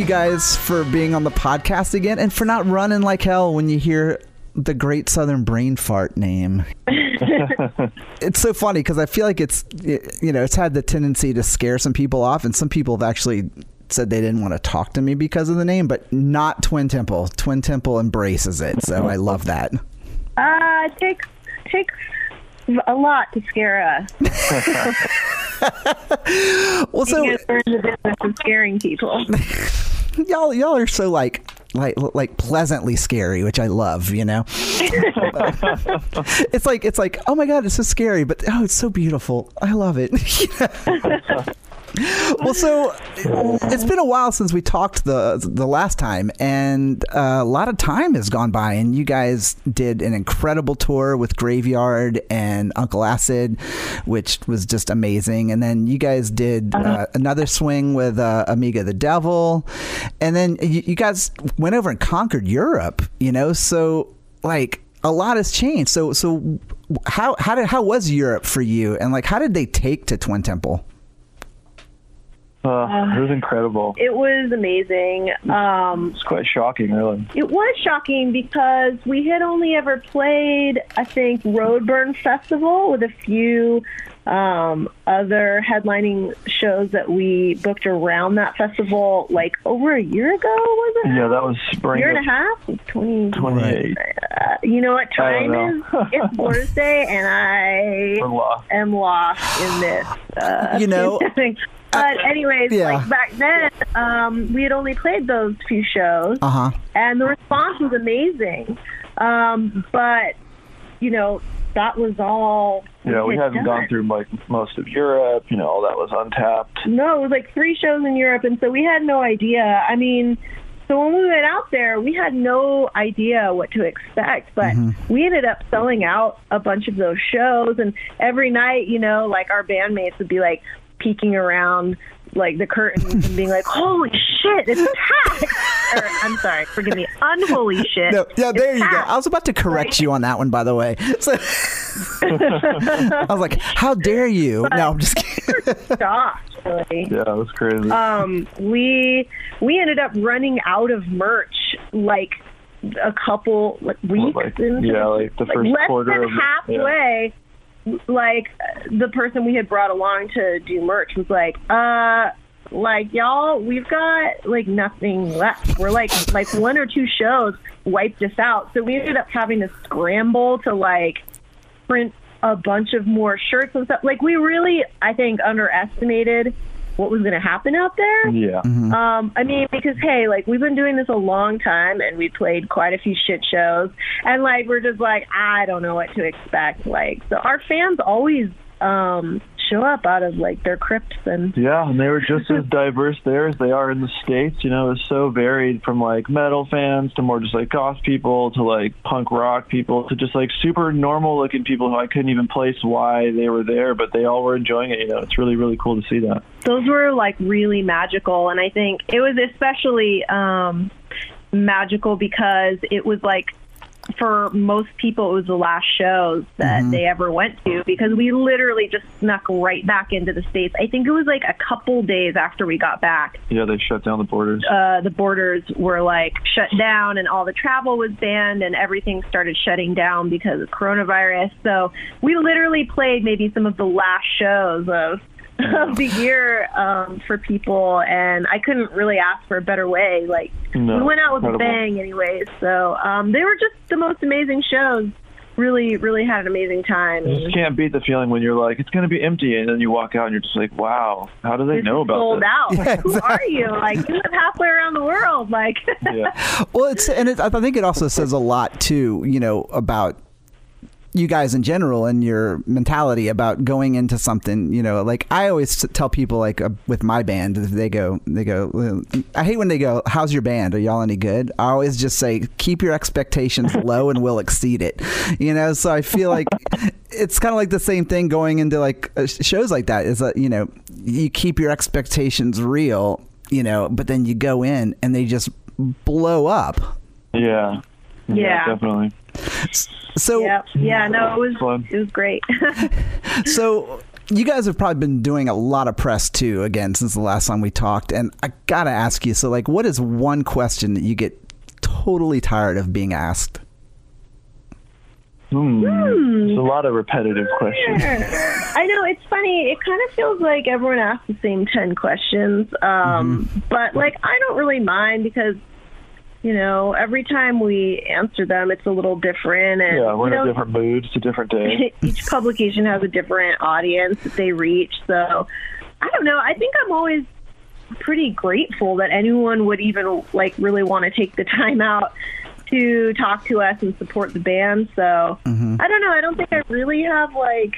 you guys for being on the podcast again and for not running like hell when you hear the Great Southern Brain Fart name. it's so funny because I feel like it's you know it's had the tendency to scare some people off, and some people have actually said they didn't want to talk to me because of the name, but not Twin Temple. Twin Temple embraces it, so I love that. Uh, it takes takes a lot to scare us. Well, so we're in the business of scaring people. Y'all y'all are so like like like pleasantly scary, which I love. You know, it's like it's like oh my god, it's so scary, but oh, it's so beautiful. I love it. well, so it's been a while since we talked the the last time, and uh, a lot of time has gone by. And you guys did an incredible tour with Graveyard and Uncle Acid, which was just amazing. And then you guys did uh, another swing with uh, Amigo the Devil, and then you, you guys went over and conquered Europe. You know, so like a lot has changed. So so how how did how was Europe for you, and like how did they take to Twin Temple? Uh, it was incredible. It was amazing. Um, It's quite shocking, really. it was shocking because we had only ever played, I think, Roadburn Festival with a few um, other headlining shows that we booked around that festival, like over a year ago, was it? Yeah, that was spring. year and a half, twenty. 28. Uh, you know what I time don't is? It's Thursday, and I lost. am lost in this. Uh, You know, thing. But anyways, yeah. like back then, um, we had only played those few shows, Uh huh. and the response was amazing. Um, but you know, that was all. Yeah, we had hadn't done. gone through like most of Europe. You know, all that was untapped. No, it was like three shows in Europe, and so we had no idea. I mean, so when we went out there, we had no idea what to expect, but we ended up selling out a bunch of those shows, and every night, you know, like our bandmates would be like peeking around like the curtains and being like, "Holy shit, it's Tax!" or I'm sorry, forgive me, unholy shit. No, yeah, there It's you go. I was about to correct you on that one, by the way. So, I was like, "How dare you?" No, I'm just kidding. shocked, really. Yeah, it was crazy. um, we we ended up running out of merch like a couple like weeks like- into yeah, like the first less quarter than of the- halfway. Like the person we had brought along to do merch was like, uh. Like y'all, we've got like nothing left. We're like like one or two shows wiped us out, so we ended up having to scramble to like print a bunch of more shirts and stuff. Like we really, I think, underestimated what was going to happen out there. yeah. Um, I mean, because hey, like we've been doing this a long time, and we played quite a few shit shows, and like we're just like, I don't know what to expect. Like, so our fans always um, show up out of like their crypts and Yeah, and they were just as diverse there as they are in the states. You know, it was so varied from like metal fans to more just like goth people to like punk rock people to just like super normal looking people who I couldn't even place why they were there, but they all were enjoying it. You know, it's really really cool to see that. those were like really magical and i think it was especially um magical because it was like for most people it was the last shows that they ever went to because we literally just snuck right back into the states i think it was like a couple days after we got back Yeah, they shut down the borders. uh, the borders were like shut down and all the travel was banned and everything started shutting down because of coronavirus. So we literally played maybe some of the last shows of of the year um, for people, and I couldn't really ask for a better way. Like No, we went out with incredible. a bang, anyways. So um, they were just the most amazing shows. Really, really had an amazing time. You just can't beat the feeling when you're like, it's going to be empty, and then you walk out and you're just like, wow, how do they It's know about sold this? out. Yeah, Who are you? Like you live halfway around the world. Like Yeah. Well, it's and it, I think it also says a lot too, you know, about you guys in general and your mentality about going into something you know like i always tell people like uh, with my band they go they go i hate when they go how's your band are y'all any good i always just say keep your expectations low and we'll exceed it you know so i feel like it's kind of like the same thing going into like uh, shows like that is that you know you keep your expectations real you know but then you go in and they just blow up Yeah. Yeah. definitely. So Yeah, yeah, no, it was Fun. it was great. So you guys have probably been doing a lot of press too again since the last time we talked and I got to ask you so like what is one question that you get totally tired of being asked? Hmm. There's a lot of repetitive questions. I know it's funny. It kind of feels like everyone asks the same ten questions, um, Mm-hmm. but like I don't really mind because you know every time we answer them, it's a little different, and Yeah, we're in know, a different mood. It's a different day. each publication has a different audience that they reach. So I don't know. I think I'm always pretty grateful that anyone would even like really want to take the time out to talk to us and support the band. So mm-hmm. I don't know. I don't think I really have like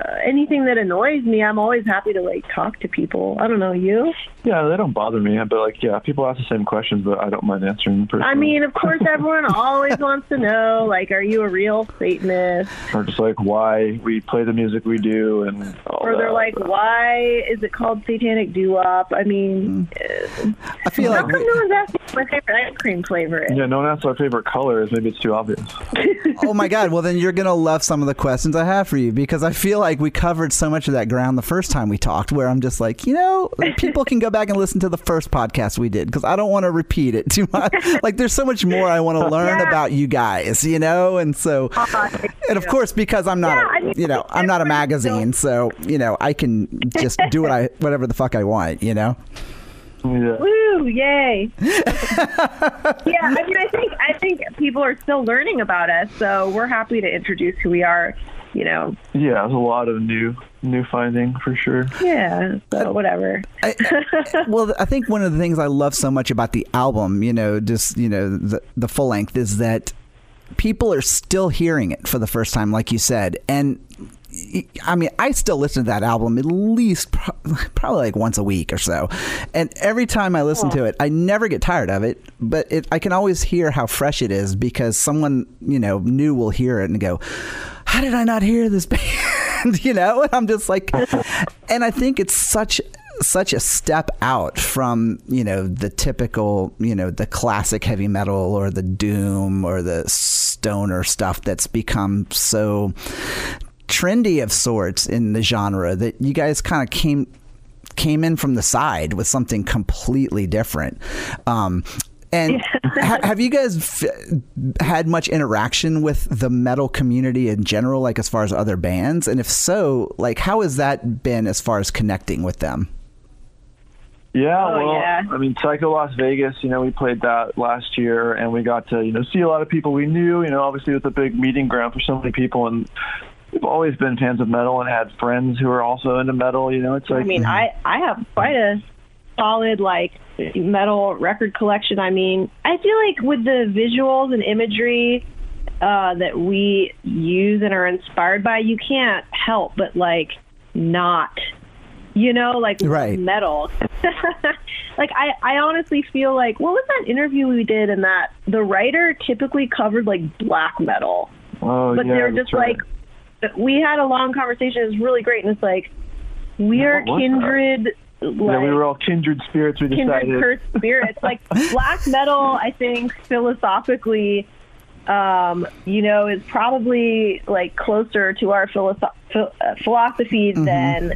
uh, anything that annoys me. I'm always happy to like talk to people. I don't know you. Yeah, they don't bother me. But like, yeah, people ask the same questions, but I don't mind answering them. Personally. I mean, of course, everyone always wants to know like, are you a real Satanist? or just like why we play the music we do, and all Or they're that. like, why is it called satanic doo-wop? I mean, uh, I feel how like come no one's asking what my favorite ice cream flavor is? yeah, no one asks what our favorite color is. Maybe it's too obvious. Oh my god, well then you're going to love some of the questions I have for you because I feel like we covered so much of that ground the first time we talked where I'm just like, you know, people can go back and listen to the first podcast we did because I don't want to repeat it too much. like there's so much more I want to learn Yeah. about you guys, you know? And so and of course because I'm not Yeah, a, I mean, you know, I'm not a magazine, so, you know, I can just do what I whatever the fuck I want, you know? Yeah. Woo! Yay! yeah, I mean, I think I think people are still learning about us, so we're happy to introduce who we are. You know, Yeah, there's a lot of new new finding for sure. yeah. So whatever. I, well, I think one of the things I love so much about the album, you know, just you know, the the full length is that people are still hearing it for the first time, like you said, and. I mean, I still listen to that album at least pro- probably like once a week or so, and every time I listen to it, I never get tired of it. But it, I can always hear how fresh it is because someone you know new will hear it and go, "How did I not hear this band?" you know, and I'm just like, and I think it's such such a step out from you know the typical you know the classic heavy metal or the doom or the stoner stuff that's become so trendy of sorts in the genre that you guys kind of came came in from the side with something completely different um and ha- have you guys f- had much interaction with the metal community in general like as far as other bands and if so like how has that been as far as connecting with them Yeah, Oh, well, yeah. I mean, Psycho Las Vegas, you know, we played that last year, and we got to, you know, see a lot of people we knew. You know, obviously it's a big meeting ground for so many people, and we've always been fans of metal and had friends who are also into metal. You know, it's like, I mean, I I have quite a solid like metal record collection. I mean, I feel like with the visuals and imagery uh, that we use and are inspired by, you can't help but like not, you know, like Right. metal. like I, I honestly feel like what was that interview we did and that the writer typically covered like black metal oh, but yeah, they're just right. like we had a long conversation. It was really great, and it's like we are what was that? kindred. yeah, we were all kindred spirits. We kindred decided. cursed spirits. like black metal, I think philosophically, um, you know, is probably like closer to our philosoph- phil- uh, Mm-hmm. than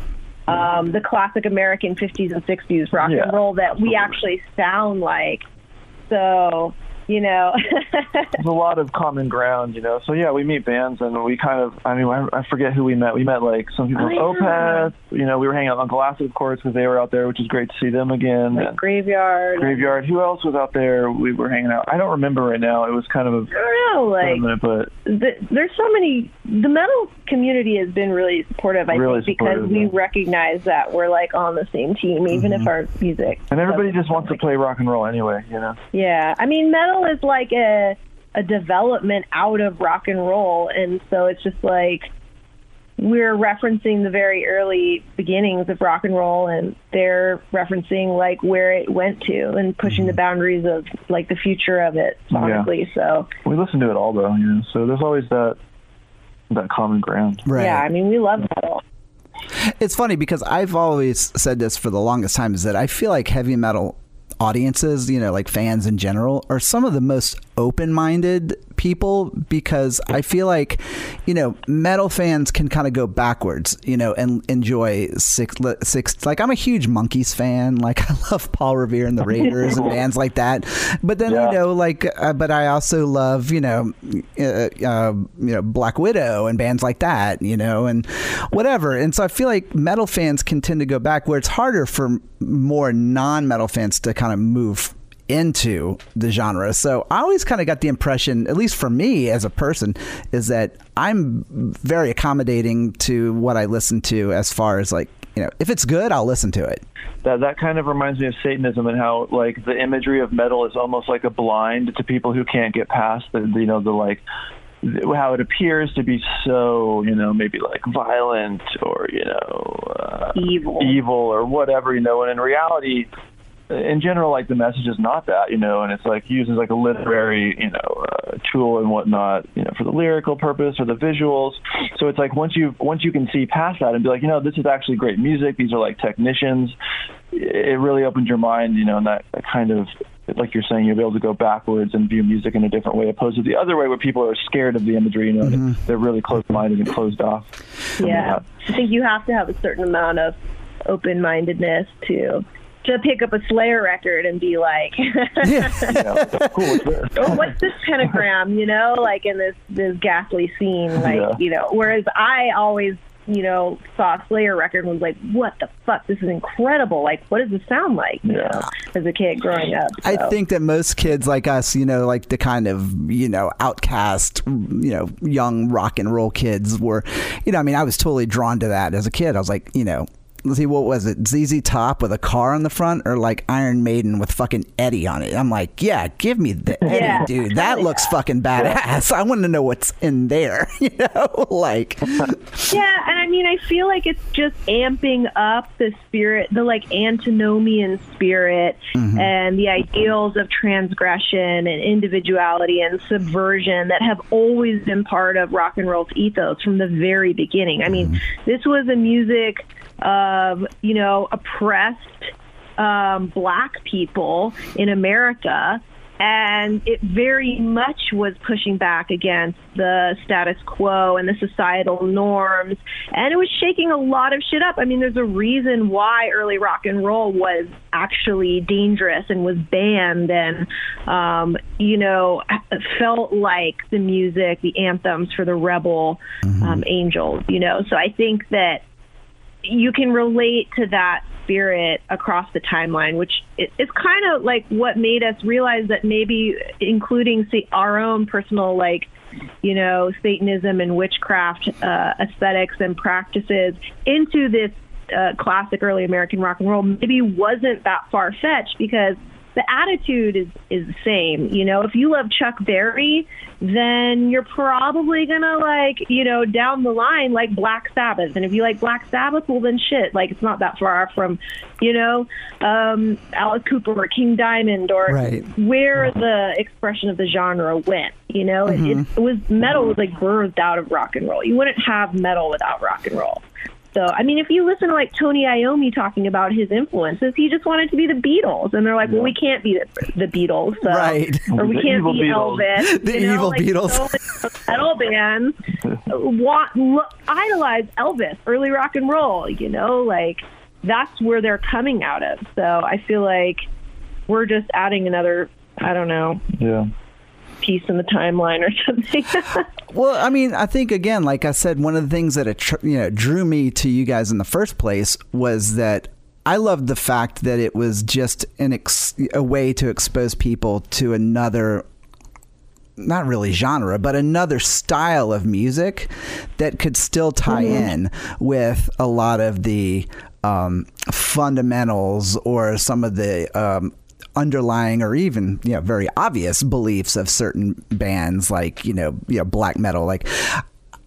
um, the classic American 50s and 60s rock Yeah, and roll that we absolutely. actually sound like. So, you know, There's a lot of common ground, you know. So yeah, we meet bands, and we kind of. I mean, I, I forget who we met. We met like some people Oh, from yeah. Opeth. You know, we were hanging out on Acid, of course, because they were out there, which is great to see them again. like graveyard. Graveyard. Who else was out there? We were hanging out. I don't remember right now. It was kind of a I don't know, like minute, but the, there's so many. The metal community has been really supportive. I Really think because we recognize that we're like on the same team, even if mm-hmm. our music. and everybody just wants to play rock and roll anyway, you know. Yeah, I mean, metal is like a a development out of rock and roll, and so it's just like we're referencing the very early beginnings of rock and roll and they're referencing like where it went to and pushing the mm-hmm. boundaries of like the future of it sonically so We listen to it all though, you know. So there's always that that common ground. Right. yeah i mean we love metal It's funny because I've always said this for the longest time is that I feel like heavy metal audiences, you know, like fans in general, are some of the most open minded people because I feel like, you know, metal fans can kind of go backwards, you know, and enjoy six, six, like I'm a huge Monkees fan. Like I love Paul Revere and the Raiders and bands like that. But then, Yeah. you know, like, uh, but I also love, you know, uh, uh, you know, Black Widow and bands like that, you know, and whatever. And so I feel like metal fans can tend to go back where it's harder for more non-metal fans to kind of move into the genre. So I always kind of got the impression, at least for me as a person, is that I'm very accommodating to what I listen to as far as like, you know, if it's good, I'll listen to it. That that kind of reminds me of Satanism and how like the imagery of metal is almost like a blind to people who can't get past the you know the like how it appears to be so you know maybe like violent or you know uh, evil evil or whatever you know and in reality in general like the message is not that you know and it's like used as like a literary you know uh, tool and whatnot you know for the lyrical purpose or the visuals. So it's like once you once you can see past that and be like you know this is actually great music. These are like technicians. It really opens your mind you know and that, that kind of like you're saying you'll be able to go backwards and view music in a different way opposed to the other way where people are scared of the imagery you know and they're really closed-minded and closed off. Yeah. I think you have to have a certain amount of open-mindedness to to pick up a slayer record and be like yeah, cool what's this? oh, what's this pentagram, you know, like in this this ghastly scene, like Yeah. you know. Whereas I always, you know, saw a Slayer record and was like, what the fuck? This is incredible. Like, what does this sound like? You Yeah. know, as a kid growing up. I think that most kids like us, you know, like the kind of, you know, outcast, you know, young rock and roll kids were, you know, I mean, I was totally drawn to that as a kid. I was like, you know, see, what was it? ZZ Top with a car on the front or like Iron Maiden with fucking Eddie on it? I'm like, yeah, give me the Eddie, Yeah. dude. That looks fucking badass. I want to know what's in there, you know? like, Yeah, and I mean, I feel like it's just amping up the spirit, the like antinomian spirit, mm-hmm. and the ideals of transgression and individuality and subversion that have always been part of rock and roll's ethos from the very beginning. I mean, mm-hmm. this was a music of, you know, oppressed um, black people in America. And it very much was pushing back against the status quo and the societal norms. And it was shaking a lot of shit up. I mean, there's a reason why early rock and roll was actually dangerous and was banned and, um, you know, felt like the music, the anthems for the rebel um, angels, you know. So I think that you can relate to that spirit across the timeline, which is kind of like what made us realize that maybe including say, our own personal like you know Satanism and witchcraft uh, aesthetics and practices into this uh, classic early American rock and roll maybe wasn't that far fetched because the attitude is is the same. You know, if you love Chuck Berry, then you're probably gonna like, you know, down the line like Black Sabbath. And if you like Black Sabbath, well then shit, like it's not that far from, you know, um, Alice Cooper or King Diamond or Right. where the expression of the genre went. You know, it, it, it was metal was like birthed out of rock and roll. You wouldn't have metal without rock and roll. So, I mean, if you listen to like Tony Iommi talking about his influences, he just wanted to be the Beatles, and they're like, "Well, we can't be the, the Beatles, so, Right. Or we The can't evil be Beatles. Elvis, The you know? evil like, Beatles. so many metal bands want lo- idolize Elvis, early rock and roll. You know, like that's where they're coming out of. So, I feel like we're just adding another, I don't know, yeah piece in the timeline or something. Well, I mean, I think again, like I said, one of the things that attr- you know drew me to you guys in the first place was that I loved the fact that it was just an ex- a way to expose people to another not really genre, but another style of music that could still tie in with a lot of the um, fundamentals or some of the um, underlying or even you know very obvious beliefs of certain bands like you know you know black metal like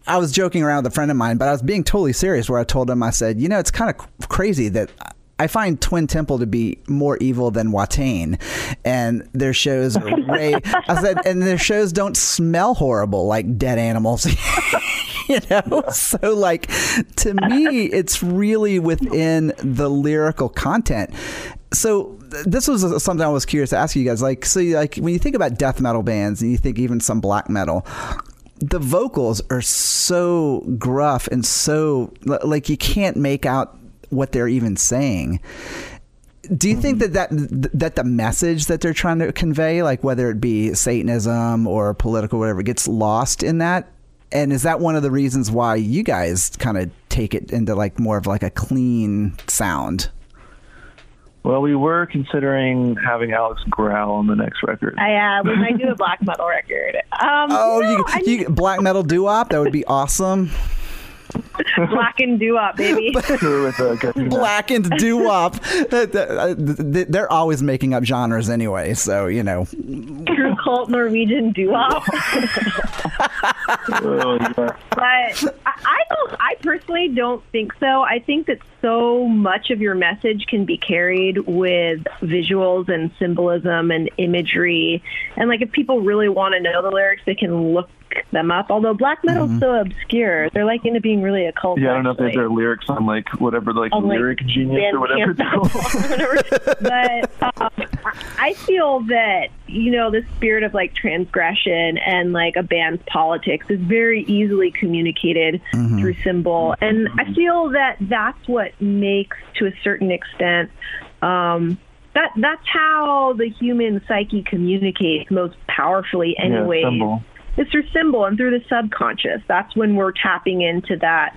I was joking around with a friend of mine, but I was being totally serious. Where I told him, I said, you know, it's kind of crazy that I find Twin Temple to be more evil than Watain, and their shows are way. I said, and their shows don't smell horrible like dead animals. you know, so like to me, it's really within the lyrical content. So this was something I was curious to ask you guys. Like, so like when you think about death metal bands, and you think even some black metal, the vocals are so gruff and so like you can't make out what they're even saying. Do you mm-hmm. think that, that that the message that they're trying to convey, like whether it be Satanism or political, whatever, gets lost in that? And is that one of the reasons why you guys kind of take it into like more of like a clean sound? Well, we were considering having Alex growl on the next record. I uh, we might do a black metal record. Um, oh, no, you, you black metal doo wop? That would be awesome. Black and doo wop, baby. Black and doo wop. They're always making up genres anyway, so you know. True cult Norwegian doo wop. oh, But I don't. I personally don't think so. I think that so much of your message can be carried with visuals and symbolism and imagery. And like if people really want to know the lyrics, they can look them up. Although black metal's mm-hmm. so obscure, they're like into being really occult. Yeah, I don't know if they have their lyrics on like whatever, like on, lyric like, genius or whatever. but um, I feel that you know the spirit of like transgression and like a band's politics is very easily communicated mm-hmm. through symbol, and I feel that that's what makes, to a certain extent. Um, that that's how the human psyche communicates most powerfully anyway. Yeah, it's through symbol and through the subconscious. That's when we're tapping into that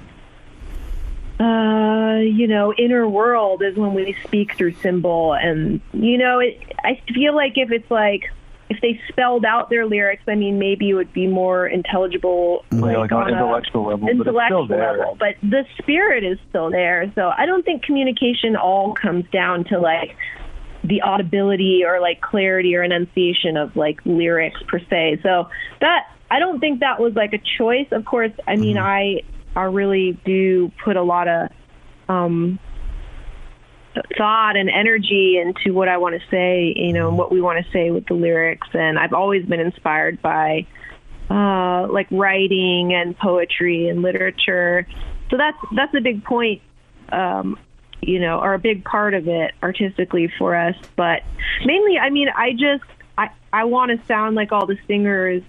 uh, you know, inner world is when we speak through symbol. And, you know, it, I feel like if it's like, if they spelled out their lyrics, I mean, maybe it would be more intelligible. Like, like on, on intellectual level. Intellectual but level. But the spirit is still there. So I don't think communication all comes down to like the audibility or like clarity or enunciation of like lyrics per se. So that I don't think that was like a choice. Of course, I mean mm-hmm. I I really do put a lot of um thought and energy into what I want to say, you know, and what we want to say with the lyrics and I've always been inspired by uh like writing and poetry and literature. So that's that's a big point um you know, are a big part of it artistically for us. But mainly, I mean, I just I I want to sound like all the singers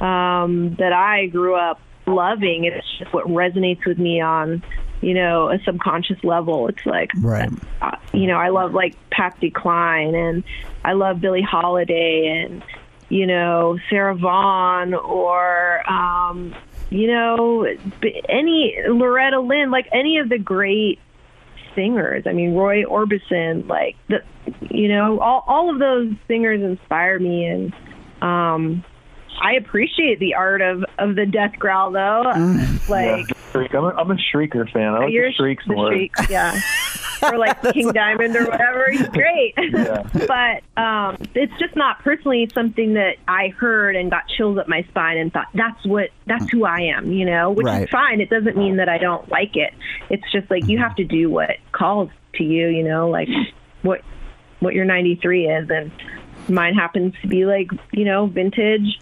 um, that I grew up loving. It's just what resonates with me on you know a subconscious level. It's like right. Uh, you know, I love like Patsy Cline and I love Billie Holiday and you know Sarah Vaughan or um, you know any Loretta Lynn, like any of the great singers. I mean, Roy Orbison, like the, you know, all all of those singers inspire me, and um, I appreciate the art of of the death growl, though. Mm. Like, yeah, I'm, a, I'm a shrieker fan. I like the shrieks more. Shrieks, yeah. or like King Diamond or whatever. He's great. Yeah. but um, it's just not personally something that I heard and got chills up my spine and thought that's what that's who I am, you know, which right. is fine. It doesn't mean that I don't like it. It's just like you have to do what calls to you, you know, like what what your 93 is and mine happens to be like, you know, vintage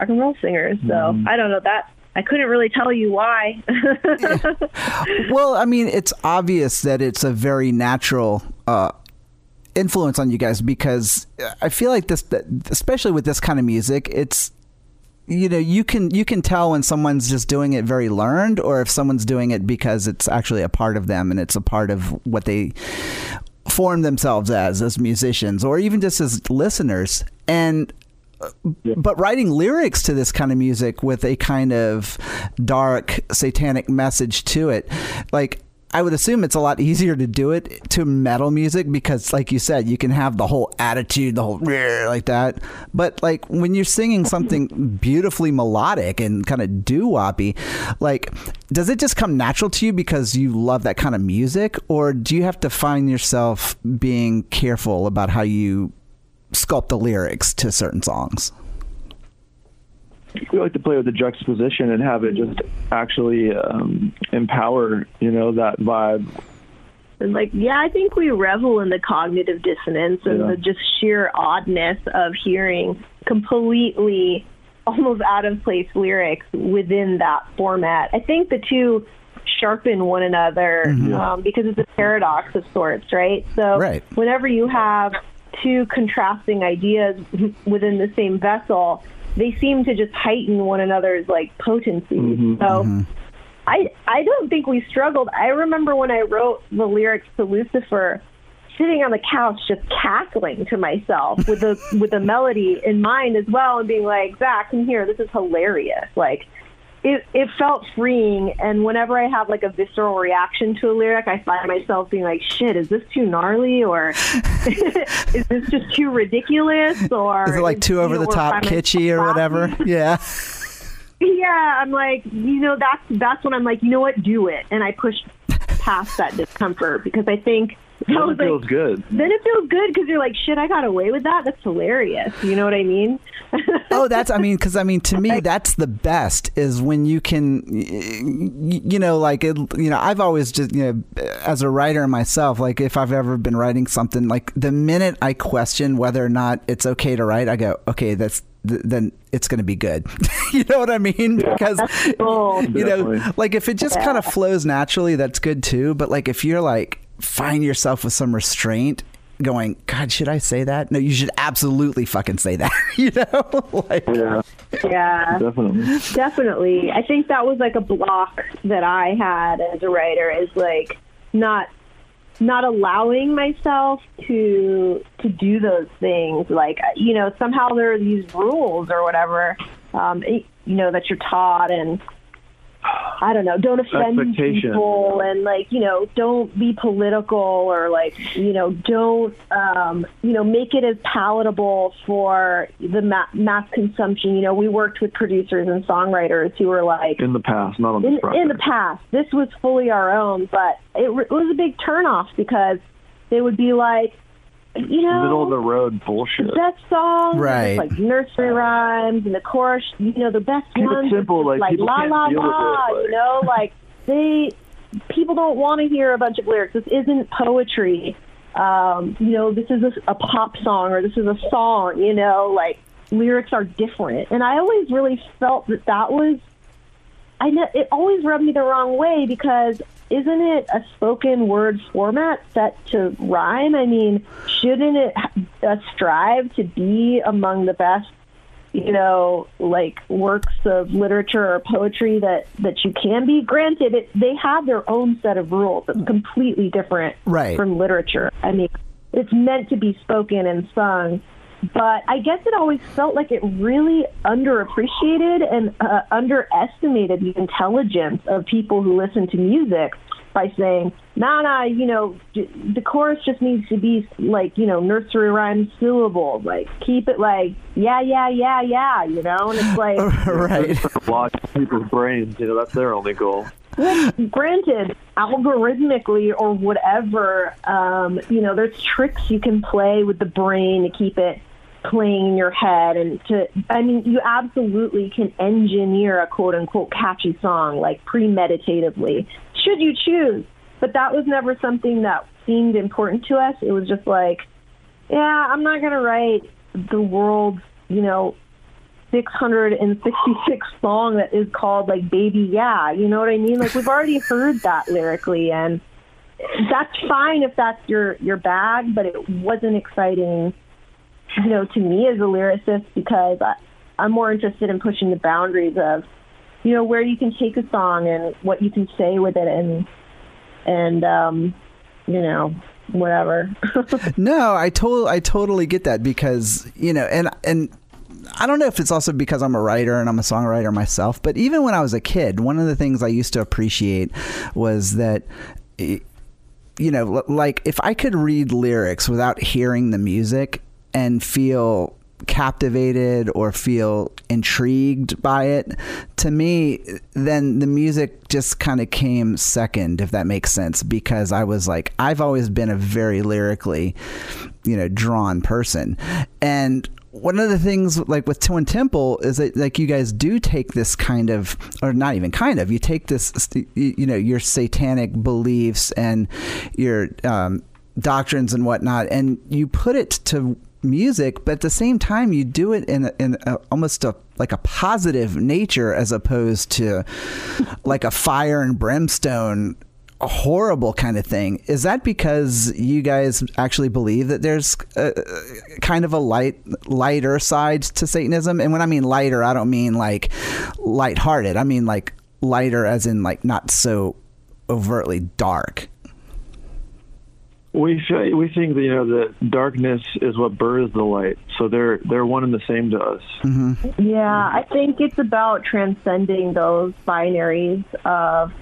rock and roll singers. So mm. I don't know that I couldn't really tell you why. well, I mean, it's obvious that it's a very natural uh, influence on you guys because I feel like this, especially with this kind of music, it's you know you can you can tell when someone's just doing it very learned or if someone's doing it because it's actually a part of them and it's a part of what they form themselves as as musicians or even just as listeners and but writing lyrics to this kind of music with a kind of dark satanic message to it like I would assume it's a lot easier to do it to metal music because, like you said, you can have the whole attitude, the whole like that. But like when you're singing something beautifully melodic and kind of doo woppy, like does it just come natural to you because you love that kind of music, or do you have to find yourself being careful about how you sculpt the lyrics to certain songs? we like to play with the juxtaposition and have it just actually um, empower, you know, that vibe. And like, yeah, I think we revel in the cognitive dissonance and Yeah. the just sheer oddness of hearing completely almost out of place lyrics within that format. I think the two sharpen one another um, because it's a paradox of sorts, right? So Right. whenever you have two contrasting ideas within the same vessel, they seem to just heighten one another's like potency. Mm-hmm, so mm-hmm. I I don't think we struggled. I remember when I wrote the lyrics to Lucifer, sitting on the couch just cackling to myself with the with the melody in mind as well, and being like, Zach, come here, this is hilarious. Like it it felt freeing. And whenever I have like a visceral reaction to a lyric, I find myself being like, shit, is this too gnarly? Or is this just too ridiculous? Or Is it like too over the top kitschy or whatever? Yeah. yeah, I'm like, you know, that's that's when I'm like, you know what, do it, and I push past that discomfort because I think Then was it feels like, good. then it feels good because you're like, shit, I got away with that. That's hilarious. You know what I mean? oh, that's I mean, because I mean, to me, that's the best is when you can, you know, like it, you know, I've always just you know, as a writer myself, like if I've ever been writing something, like the minute I question whether or not it's okay to write, I go, okay, that's then it's going to be good. you know what I mean? Because cool. you know, Definitely. like if it just kind of flows naturally, that's good too. But like if you're like find yourself with some restraint. Going, God, should I say that? No, you should absolutely fucking say that. you know, like, Yeah, yeah. definitely. Definitely. I think that was like a block that I had as a writer is like not not allowing myself to to do those things like you know somehow there are these rules or whatever um you know that you're taught and I don't know, don't offend people and like, you know, don't be political or like, you know, don't, um, you know, make it as palatable for the ma- mass consumption. You know, we worked with producers and songwriters who were like, In the past, not on this in, project. in the past, this was fully our own, but it, re- it was a big turnoff because they would be like, you know, Middle of the road bullshit. the best songs, Right. like nursery rhymes and the chorus. You know, the best Keep it ones, simple, are just like, la la la. it, like- You know, like they people don't want to hear a bunch of lyrics. This isn't poetry. Um, you know, this is a, a pop song or this is a song. You know, like lyrics are different, and I always really felt that that was. I know it always rubbed me the wrong way because isn't it a spoken word format set to rhyme? I mean, shouldn't it uh, strive to be among the best, you know, like works of literature or poetry that that you can be? Granted, it, they have their own set of rules that's completely different Right. from literature. I mean, it's meant to be spoken and sung. But I guess it always felt like it really underappreciated and uh, underestimated the intelligence of people who listen to music by saying, nah, nah, you know, j- the chorus just needs to be like, you know, nursery rhyme syllables. Like, keep it like, yeah, yeah, yeah, yeah, you know? And it's like, right. Lock people's brains. You know, that's their only goal. granted, algorithmically or whatever, um, you know, there's tricks you can play with the brain to keep it playing in your head and to I mean you absolutely can engineer a quote unquote catchy song like premeditatively should you choose. But that was never something that seemed important to us. It was just like yeah I'm not going to write the world's you know 666 song that is called like baby yeah you know what i mean? Like we've already heard that lyrically and that's fine if that's your your bag but it wasn't exciting you know to me as a lyricist because I, i'm more interested in pushing the boundaries of you know where you can take a song and what you can say with it and and um you know whatever. No, I total I totally get that because you know, and and I don't know if it's also because I'm a writer and I'm a songwriter myself, but even when I was a kid, one of the things I used to appreciate was that you know, like if I could read lyrics without hearing the music and feel captivated or feel intrigued by it, to me, then the music just kind of came second, if that makes sense, because I was like, I've always been a very lyrically, you know, drawn person. And one of the things like with Twin Temple is that like you guys do take this kind of or not even kind of you take this you, know your satanic beliefs and your um, doctrines and whatnot and you put it to music but at the same time you do it in a, in a, almost a like a positive nature as opposed to like a fire and brimstone a horrible kind of thing. Is that because you guys actually believe that there's a, a kind of a light, lighter side to Satanism? And when I mean lighter, I don't mean like lighthearted. I mean like lighter, as in like not so overtly dark. We th- we think that you know that darkness is what births the light, so they're they're one and the same to us. Yeah, I think it's about transcending those binaries of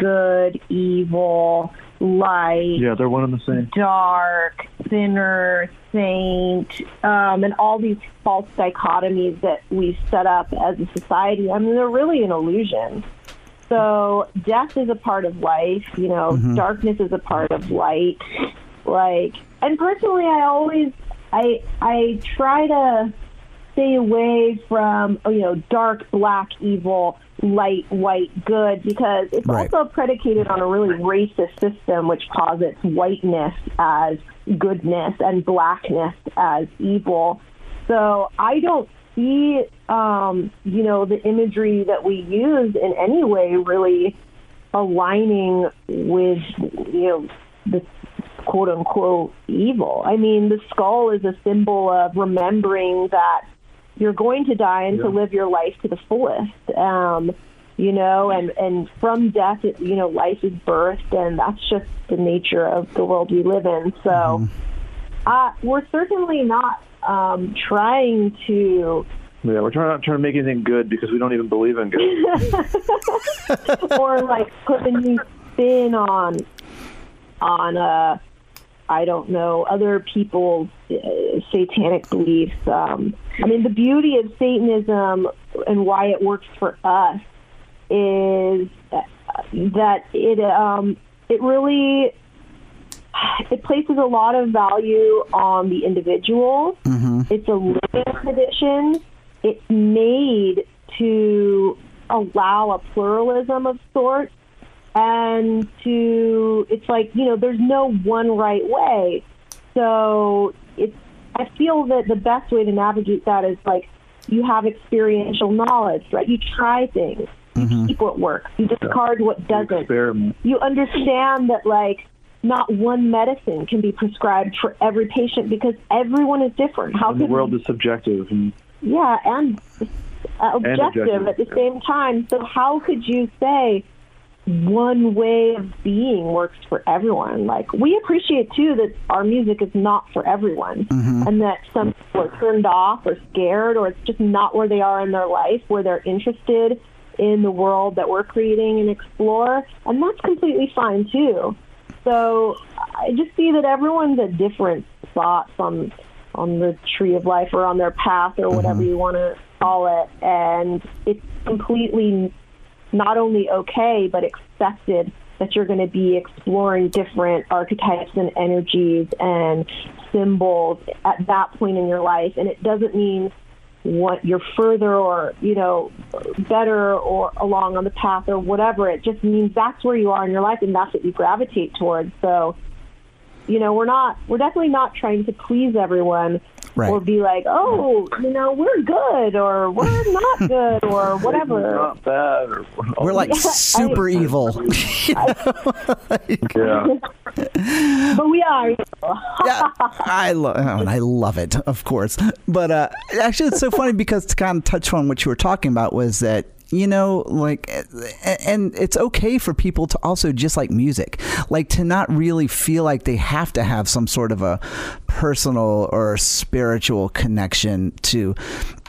good, evil, light, Yeah, they're one and the same. dark, sinner, saint, um, and all these false dichotomies that we set up as a society. I mean, they're really an illusion. So death is a part of life, you know, darkness is a part of light. Like, and personally, I always, I, I try to stay away from, you know, dark, black, evil, light, white, good, because it's Right. also predicated on a really racist system which posits whiteness as goodness and blackness as evil. So I don't see, um, you know, the imagery that we use in any way really aligning with, you know, the quote unquote evil. I mean, the skull is a symbol of remembering that you're going to die and to live your life to the fullest. Um, you know, and and from death, it, you know, life is birthed, and that's just the nature of the world we live in. So, uh, we're certainly not um, trying to Yeah, we're trying not trying to make anything good because we don't even believe in good. or like put a new spin on on uh I don't know other people's uh, satanic beliefs. Um, I mean, the beauty of Satanism and why it works for us is that it um, it really it places a lot of value on the individual. It's a limited edition. It's made to allow a pluralism of sorts and to it's like you know there's no one right way. So it's i feel that the best way to navigate that is like you have experiential knowledge right? You try things. You keep what works. You discard what doesn't. Experiment. you understand that like not one medicine can be prescribed for every patient because everyone is different. How And the world is subjective. And yeah, and uh, objective, objective, at the same time. So how could you say one way of being works for everyone? Like we appreciate too that our music is not for everyone, mm-hmm. and that some people are turned off or scared, or it's just not where they are in their life, where they're interested in the world that we're creating and explore, and that's completely fine too. So I just see that everyone's at different spots on on the tree of life or on their path or whatever mm-hmm. you want to call it, and it's completely not only okay but expected that you're going to be exploring different archetypes and energies and symbols at that point in your life, and it doesn't mean what you're further or you know better or along on the path or whatever. It just means that's where you are in your life and that's what you gravitate towards. So you know we're not we're definitely not trying to please everyone Right. or be like oh you know we're good or we're not good or whatever not bad. Or, We're like Yeah, I- super evil. yeah. but we are yeah, I love and I love it, of course. But uh, actually, it's so funny because to kind of touch on what you were talking about was that you know, like, eh, eh, eh, and it's okay for people to also just like music, like to not really feel like they have to have some sort of a personal or spiritual connection to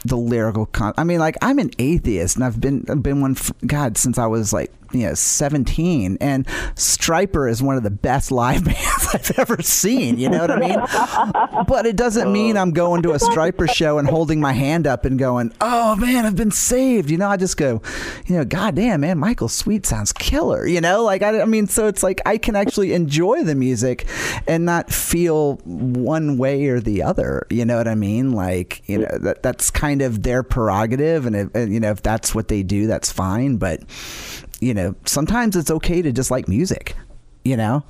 the lyrical con. I mean, like I'm an atheist, and I've been I've been one. God, since I was like you know 17, and Stryper is one of the best live bands I've ever seen. You know what I mean? but it doesn't mean oh. I'm going to a Stryper show and holding my hand up and going, "Oh man, I've been saved." You know, I just go, you know, God damn, man, Michael Sweet sounds killer. You know, like I, I mean, so it's like I can actually enjoy the music and not feel one way or the other. You know what I mean? Like, you know, that that's kind of their prerogative, and, if, and you know, if that's what they do, that's fine. But you know, sometimes it's okay to just like music. You know.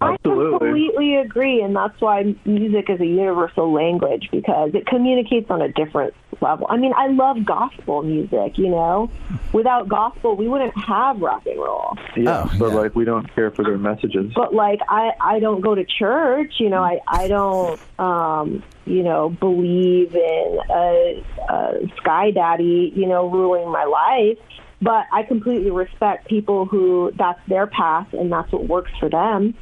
Absolutely. I completely agree, and that's why music is a universal language because it communicates on a different level. I mean, I love gospel music. You know, without gospel, we wouldn't have rock and roll. Yeah, Oh, but yeah. like we don't care for their messages. But like, I I don't go to church. You know, I I don't um you know believe in a, a sky daddy. You know, ruling my life. But I completely respect people who that's their path and that's what works for them.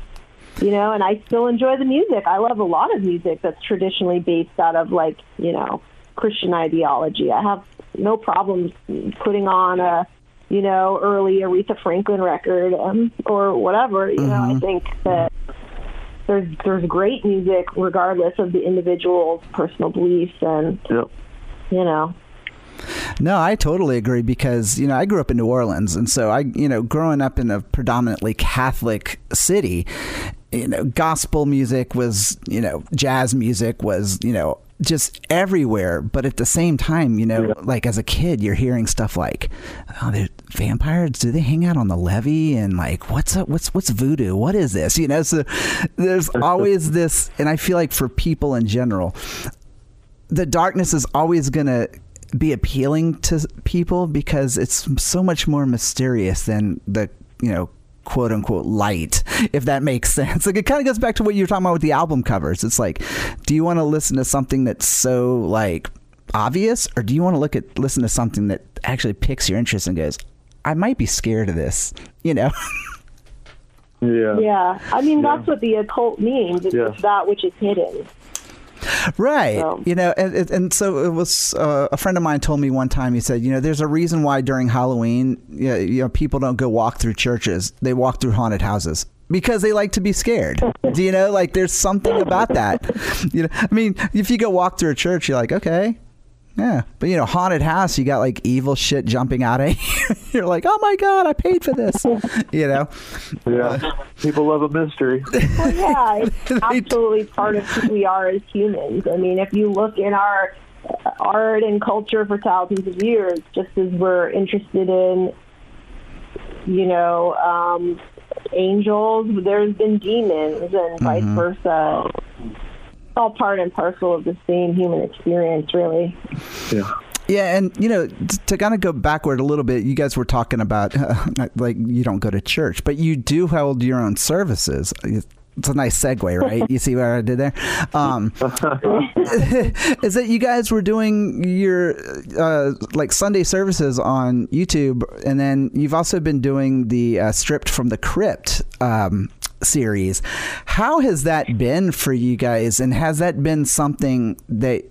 You know, and I still enjoy the music. I love a lot of music that's traditionally based out of like, you know, Christian ideology. I have no problems putting on a, you know, early Aretha Franklin record um, or whatever. You know, I think that there's there's great music regardless of the individual's personal beliefs and Yep. you know. No, I totally agree because you know I grew up in New Orleans, and so I you know growing up in a predominantly Catholic city, you know gospel music was you know jazz music was you know just everywhere. But at the same time, you know, like as a kid, you're hearing stuff like, "Oh, they're vampires. Do they hang out on the levee?" And like, "What's up? What's what's voodoo? What is this?" You know, so there's always this, and I feel like for people in general, the darkness is always going to be appealing to people because it's so much more mysterious than the you know quote unquote light if that makes sense like it kind of goes back to what you were talking about with the album covers it's like do you want to listen to something that's so like obvious or do you want to look at listen to something that actually picks your interest and goes i might be scared of this you know Yeah. Yeah. I mean that's what the occult means. It's Yeah. that which is hidden. Right. So- You know, and, and- so it was uh, a friend of mine told me one time, he said, you know, there's a reason why during Halloween, you know, you know, people don't go walk through churches. They walk through haunted houses because they like to be scared. Do you know, like there's something about that. You know, I mean, if you go walk through a church, you're like, okay. Yeah, but you know, haunted house, you got like evil shit jumping out of you. You're like, oh my god, I paid for this. You know, Yeah. People love a mystery. Well, yeah, it's absolutely part of who we are as humans. I mean, if you look in our uh, art and culture for thousands of years, just as we're interested in, you know, um, angels, there's been demons and vice versa. It's all part and parcel of the same human experience, really. Yeah. Yeah, and you know, to kind of go backward a little bit, you guys were talking about like you don't go to church, but you do hold your own services. It's a nice segue, right? you see what I did there? Um, is that you guys were doing your uh, like Sunday services on YouTube, and then you've also been doing the uh, stripped from the crypt um, series. How has that been for you guys, and has that been something that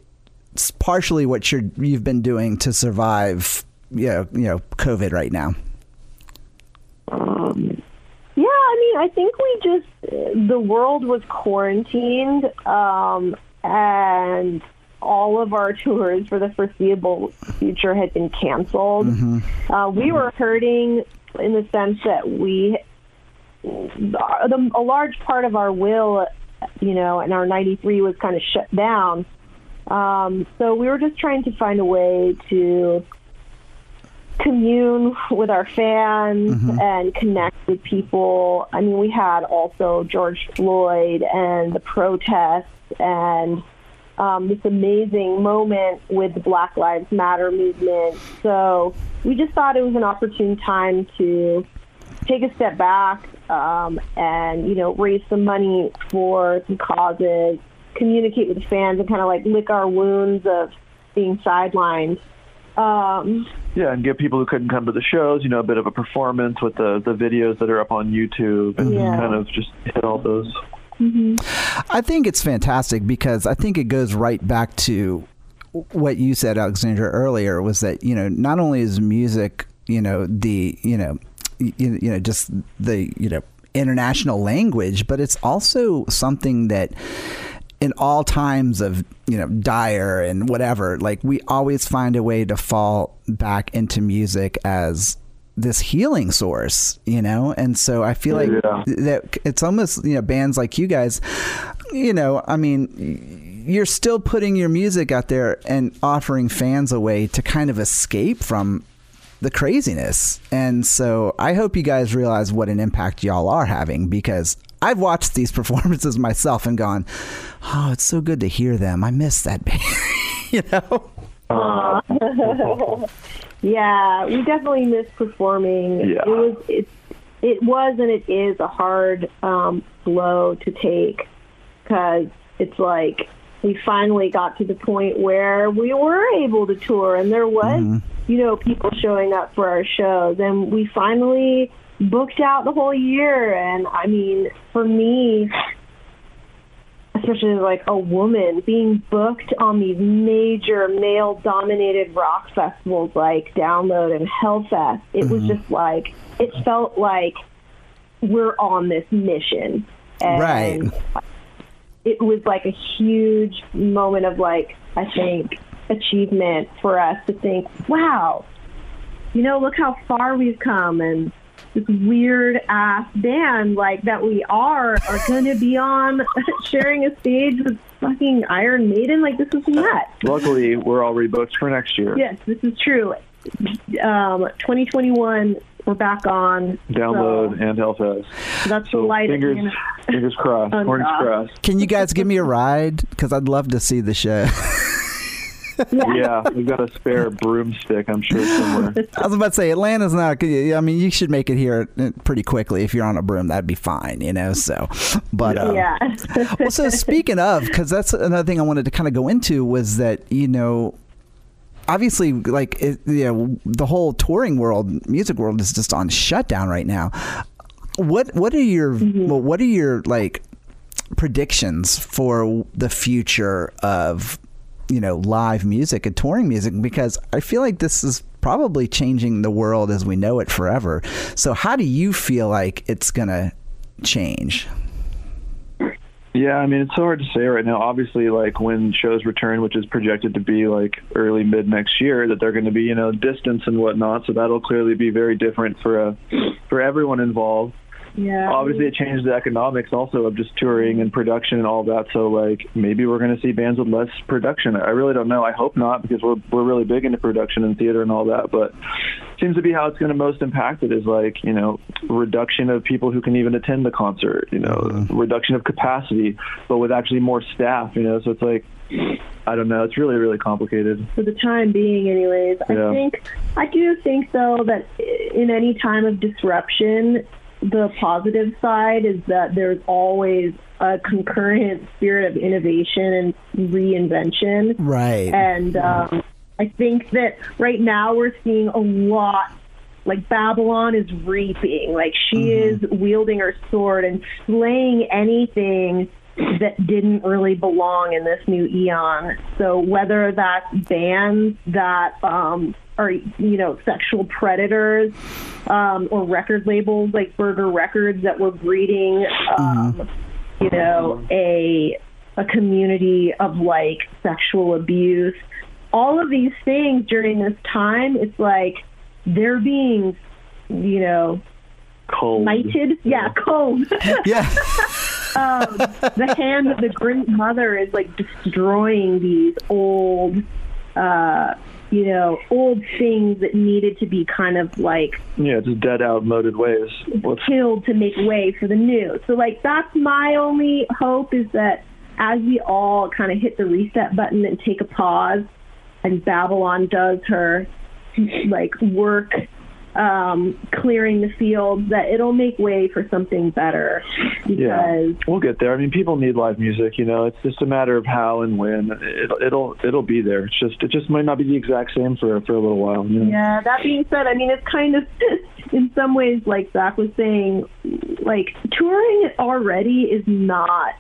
it's partially what you're you've been doing to survive you know, you know covid right now Um, Yeah, I mean, I think we just the world was quarantined, um, and all of our tours for the foreseeable future had been canceled. Uh, we were hurting in the sense that we, the, a large part of our will, you know, and our '93 was kind of shut down. Um, so we were just trying to find a way to commune with our fans and connect with people. I mean, we had also George Floyd and the protests and um, this amazing moment with the Black Lives Matter movement. So we just thought it was an opportune time to take a step back um, and, you know, raise some money for some causes, communicate with the fans, and kind of like lick our wounds of being sidelined. Um, Yeah, and give people who couldn't come to the shows, you know, a bit of a performance with the the videos that are up on YouTube, and Yeah. kind of just hit all those. i think it's fantastic because i think it goes right back to what you said, Alexandra, earlier was that you know not only is music you know the you know you, you know just the you know international language, but it's also something that in all times of you know dire and whatever like we always find a way to fall back into music as this healing source you know and so i feel like Yeah. that it's almost you know bands like you guys you know i mean you're still putting your music out there and offering fans a way to kind of escape from the craziness. And so I hope you guys realize what an impact y'all are having because I've watched these performances myself and gone, oh, it's so good to hear them. I miss that band. you know? Yeah, we definitely miss performing. Yeah. It was it it was and it is a hard um, blow to take because it's like we finally got to the point where we were able to tour and there was you know people showing up for our shows and we finally booked out the whole year and I mean for me especially like a woman being booked on these major male dominated rock festivals like Download and Hellfest. It was mm-hmm. just like it felt like we're on this mission. And Right. It was like a huge moment of like I think achievement for us to think, wow, you know, look how far we've come and this weird ass band like that we are are going to be on sharing a stage with fucking Iron Maiden. Like this is nuts. Luckily, we're all rebooked for next year. Yes, this is true. Um, 2021, we're back on. Download So and Hellfest. that's the So light the fingers, end fingers crossed, horns crossed. Can you guys give me a ride? Because I'd love to see the show. Yeah, we've got a spare broomstick, I'm sure, somewhere. I was about to say Atlanta's not. I mean, you should make it here uh, pretty quickly if you're on a broom. That'd be fine, you know. So, but uh, Yeah. well, so speaking of, because that's another thing I wanted to kind of go into was that you know, obviously, like it, you know, the whole touring world, music world is just on shutdown right now. What what are your well, what are your like predictions for the future of you know live music and touring music because I feel like this is probably changing the world as we know it forever. So how do you feel like it's gonna change? Yeah, I mean, it's so hard to say right now. Obviously, like when shows return, which is projected to be like early mid next year, that they're going to be, you know, distance and whatnot. So that'll clearly be very different for uh, for everyone involved. Yeah. Obviously, it changed the economics also of just touring and production and all that. So like maybe we're going to see bands with less production. I really don't know. I hope not because we're we're really big into production and theater and all that. But seems to be how it's going to most impact it is like you know reduction of people who can even attend the concert. You know, mm-hmm. reduction of capacity, but with actually more staff. You know, so it's like I don't know. It's really really complicated. for the time being anyways Yeah. i think i do think though that in any time of disruption the positive side is that there's always a concurrent spirit of innovation and reinvention. Right. and um, i think that right now we're seeing a lot like babylon is reaping like she is wielding her sword and slaying anything that didn't really belong in this new eon. So whether that's bands that um, are you know sexual predators um, or record labels like burger records that were breeding um, you know a a community of like sexual abuse all of these things during this time it's like they're being you know Cold. knighted yeah cold yeah. um, the hand of the great mother is like destroying these old uh you know old things that needed to be kind of like Yeah, just dead out, outmoded ways. What's killed to make way for the new. So like that's my only hope is that as we all kind of hit the reset button and take a pause and Babylon does her like work um clearing the field that it'll make way for something better Yeah, we'll get there. I mean, people need live music. You know, it's just a matter of how and when. It'll it'll it'll be there. It's just it just might not be the exact same for for a little while. You know? Yeah, that being said, I mean, it's kind of, in some ways, like Zach was saying, like touring already is not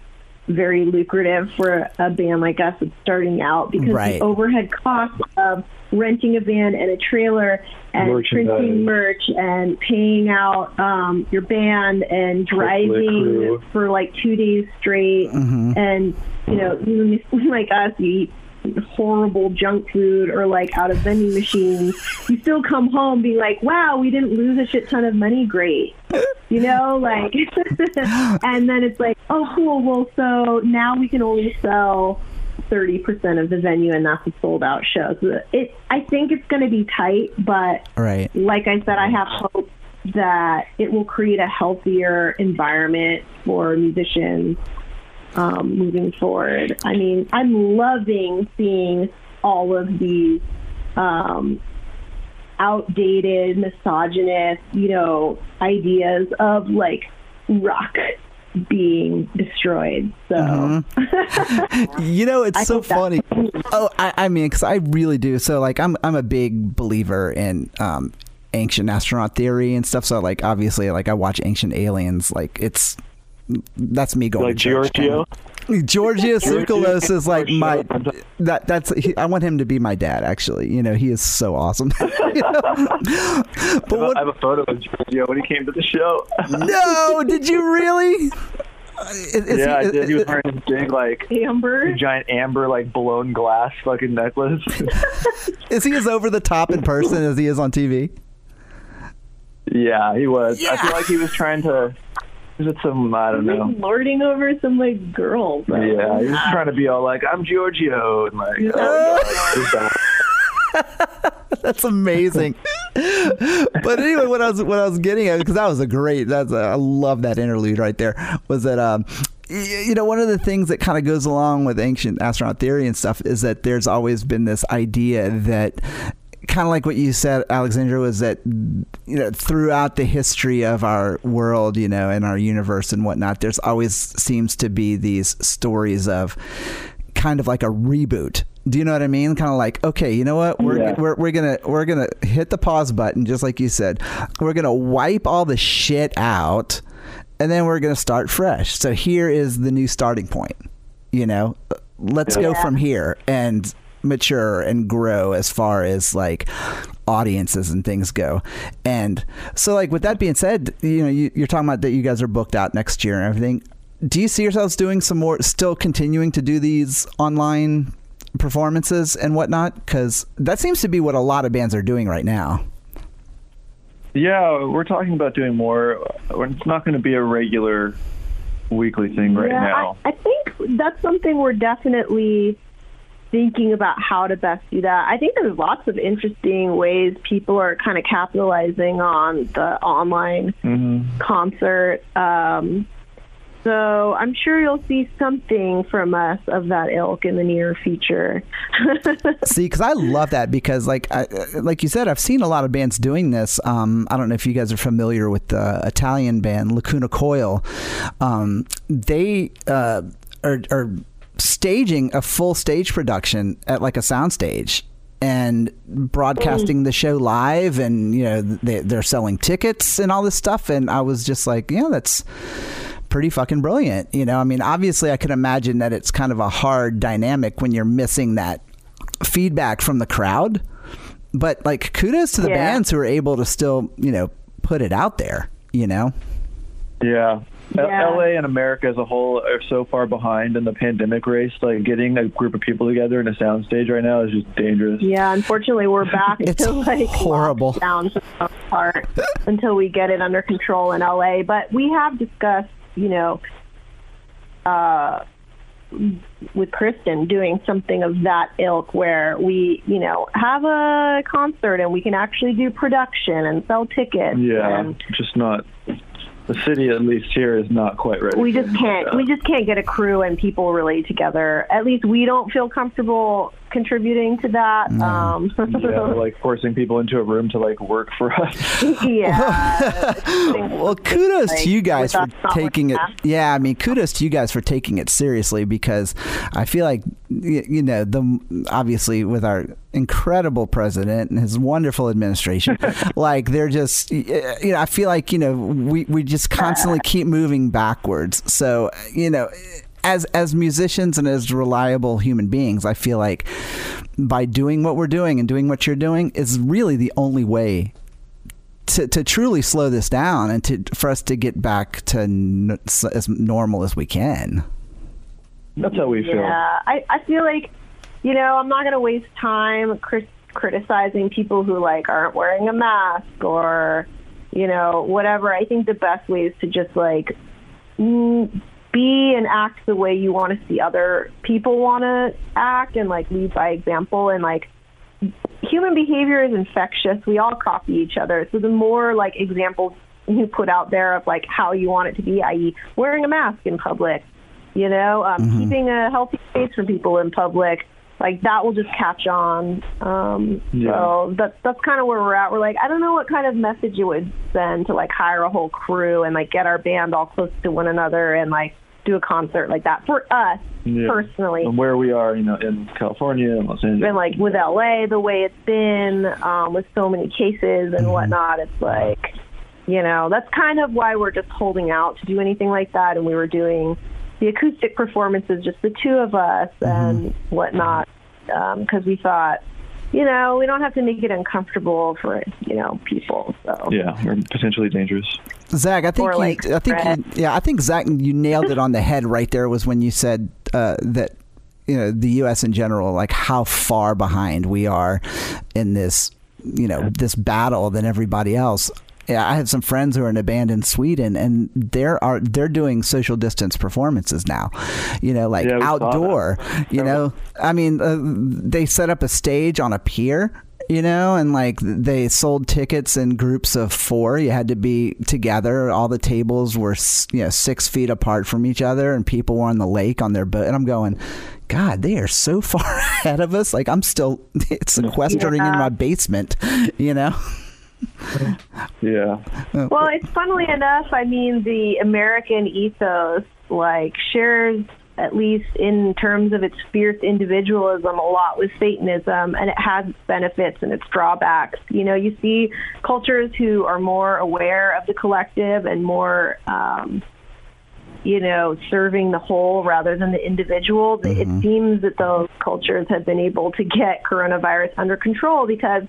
very lucrative for a band like us that's starting out because Right. the overhead cost of renting a van and a trailer and Merchandise. printing merch and paying out um, your band and driving for like two days straight. And you know even like us you eat horrible junk food or like out of vending machines you still come home being like wow we didn't lose a shit ton of money. Great. You know like and then it's like oh cool well so now we can only sell 30% of the venue and that's a sold out show so it i think it's going to be tight but Right. like I said, I have hope that it will create a healthier environment for musicians um, moving forward. I mean, I'm loving seeing all of these um, outdated, misogynist, you know, ideas of like rock being destroyed. So You know, it's I so funny. Oh, I, I mean, because I really do. So, like, I'm I'm a big believer in um, ancient astronaut theory and stuff. So, like, obviously, like, I watch Ancient Aliens. Like, it's that's me going Like to church. Giorgio? Giorgio Tsoukalos is like my that that's he, I want him to be my dad. Actually, you know, he is so awesome. You know? But I what? have a photo of Giorgio when he came to the show. No, did you really? Uh, is- is yeah, he- I did. He was uh, wearing his big, like, Amber, giant amber, like, blown glass fucking necklace. Is he as over the top in person as he is on TV? yeah, he was. I feel like he was trying to. Was it some? I don't know. lording over some like girls. Yeah, he's was trying to be all like, "I'm Giorgio," and like, oh, my God. That's amazing. but anyway, what I was what I was getting at because that was a great. That's a, I love that interlude right there. Was that um. y- You know, one of the things that kind of goes along with ancient astronaut theory and stuff is that there's always been this idea that kind of like what you said, Alexandra, was that you know throughout the history of our world, you know, and our universe and whatnot, there's always seems to be these stories of kind of like a reboot. Do you know what I mean? Kind of like, okay, you know what? We're, Yeah. we're we're gonna we're gonna hit the pause button, just like you said. We're gonna wipe all the shit out, and then we're gonna start fresh. So here is the new starting point. You know, let's go from here and mature and grow as far as like audiences and things go. And so, like with that being said, you know, you, you're talking about that you guys are booked out next year and everything. Do you see yourselves doing some more, still continuing to do these online performances and whatnot? Because that seems to be what a lot of bands are doing right now. Yeah, we're talking about doing more. It's not going to be a regular weekly thing right yeah, now. I, I think that's something we're definitely thinking about how to best do that. I think there's lots of interesting ways people are kind of capitalizing on the online hmm concert. Um, so I'm sure you'll see something from us of that ilk in the near future. See, because I love that because, like, I, like you said, I've seen a lot of bands doing this. Um, I don't know if you guys are familiar with the Italian band Lacuna Coil. Um, they uh, are, are staging a full stage production at like a soundstage and broadcasting mm. the show live and you know they, they're selling tickets and all this stuff and i was just like yeah that's pretty fucking brilliant. You know, I mean, obviously, I can imagine that it's kind of a hard dynamic when you're missing that feedback from the crowd. But like, kudos to the Yeah. bands who are able to still, you know, put it out there. You know, Yeah. L- Yeah. LA and America as a whole are so far behind in the pandemic race. Like getting a group of people together in a soundstage right now is just dangerous. Yeah, unfortunately, we're back It's to like horrible. lockdown for the most part until we get it under control in LA. But we have discussed, you know, uh, with Kristen doing something of that ilk where we, you know, have a concert and we can actually do production and sell tickets. Yeah, and just not. The city, at least here, is not quite ready. we just can't we just can't get a crew and people really together. At least we don't feel comfortable contributing to that. Um, yeah, we're, like forcing people into a room to like work for us. yeah. well, kudos Like, to you guys for with us not taking it. working Yeah, I mean, kudos to you guys for taking it seriously because I feel like you know the obviously with our incredible president and his wonderful administration, like they're just you know I feel like you know we we just constantly keep moving backwards. So you know. As as musicians and as reliable human beings, I feel like by doing what we're doing and doing what you're doing is really the only way to, to truly slow this down and to for us to get back to n- as normal as we can. That's how we feel. Yeah, I, I feel like, you know, I'm not going to waste time cri- criticizing people who like aren't wearing a mask or, you know, whatever. I think the best way is to just like be and act the way you want to see other people want to act and like lead by example and like human behavior is infectious. We all copy each other. So the more like examples you put out there of like how you want it to be, i.e., wearing a mask in public, you know, um, Mm-hmm. keeping a healthy space for people in public, like that will just catch on. Um, Yeah. So that's that's kind of where we're at. We're like, I don't know what kind of message it would send to like hire a whole crew and like get our band all close to one another and like do a concert like that for us Yeah. personally And where we are, you know, in California and Los Angeles. and like with LA, the way it's been um, with so many cases and mm-hmm. whatnot, it's like, you know, that's kind of why we're just holding out to do anything like that. And we were doing the acoustic performances, just the two of us mm-hmm. and whatnot, um, because we thought, you know, we don't have to make it uncomfortable for you know people. So yeah, or potentially dangerous. Zach, I think Or, you, like, I think you, yeah, I think Zach, you nailed it on the head right there. Was when you said uh, that you know the U.S. in general, like how far behind we are in this, you know, this battle than everybody else. Yeah, I have some friends who are in a band in Sweden, and they're are they're doing social distance performances now. You know, like Yeah, we saw that. outdoor. You know, I mean, uh, they set up a stage on a pier you know and like they sold tickets in groups of four. You had to be together. All the tables were you know six feet apart from each other and people were on the lake on their boat. And i'm going god they are so far ahead of us. Like i'm still sequestering in my basement you know Yeah. Well, it's funnily enough, I mean, the American ethos, like, shares, at least in terms of its fierce individualism, a lot with Satanism, and it has its benefits and its drawbacks. You know, you see cultures who are more aware of the collective and more, um, you know, serving the whole rather than the individual. It seems that those cultures have been able to get coronavirus under control because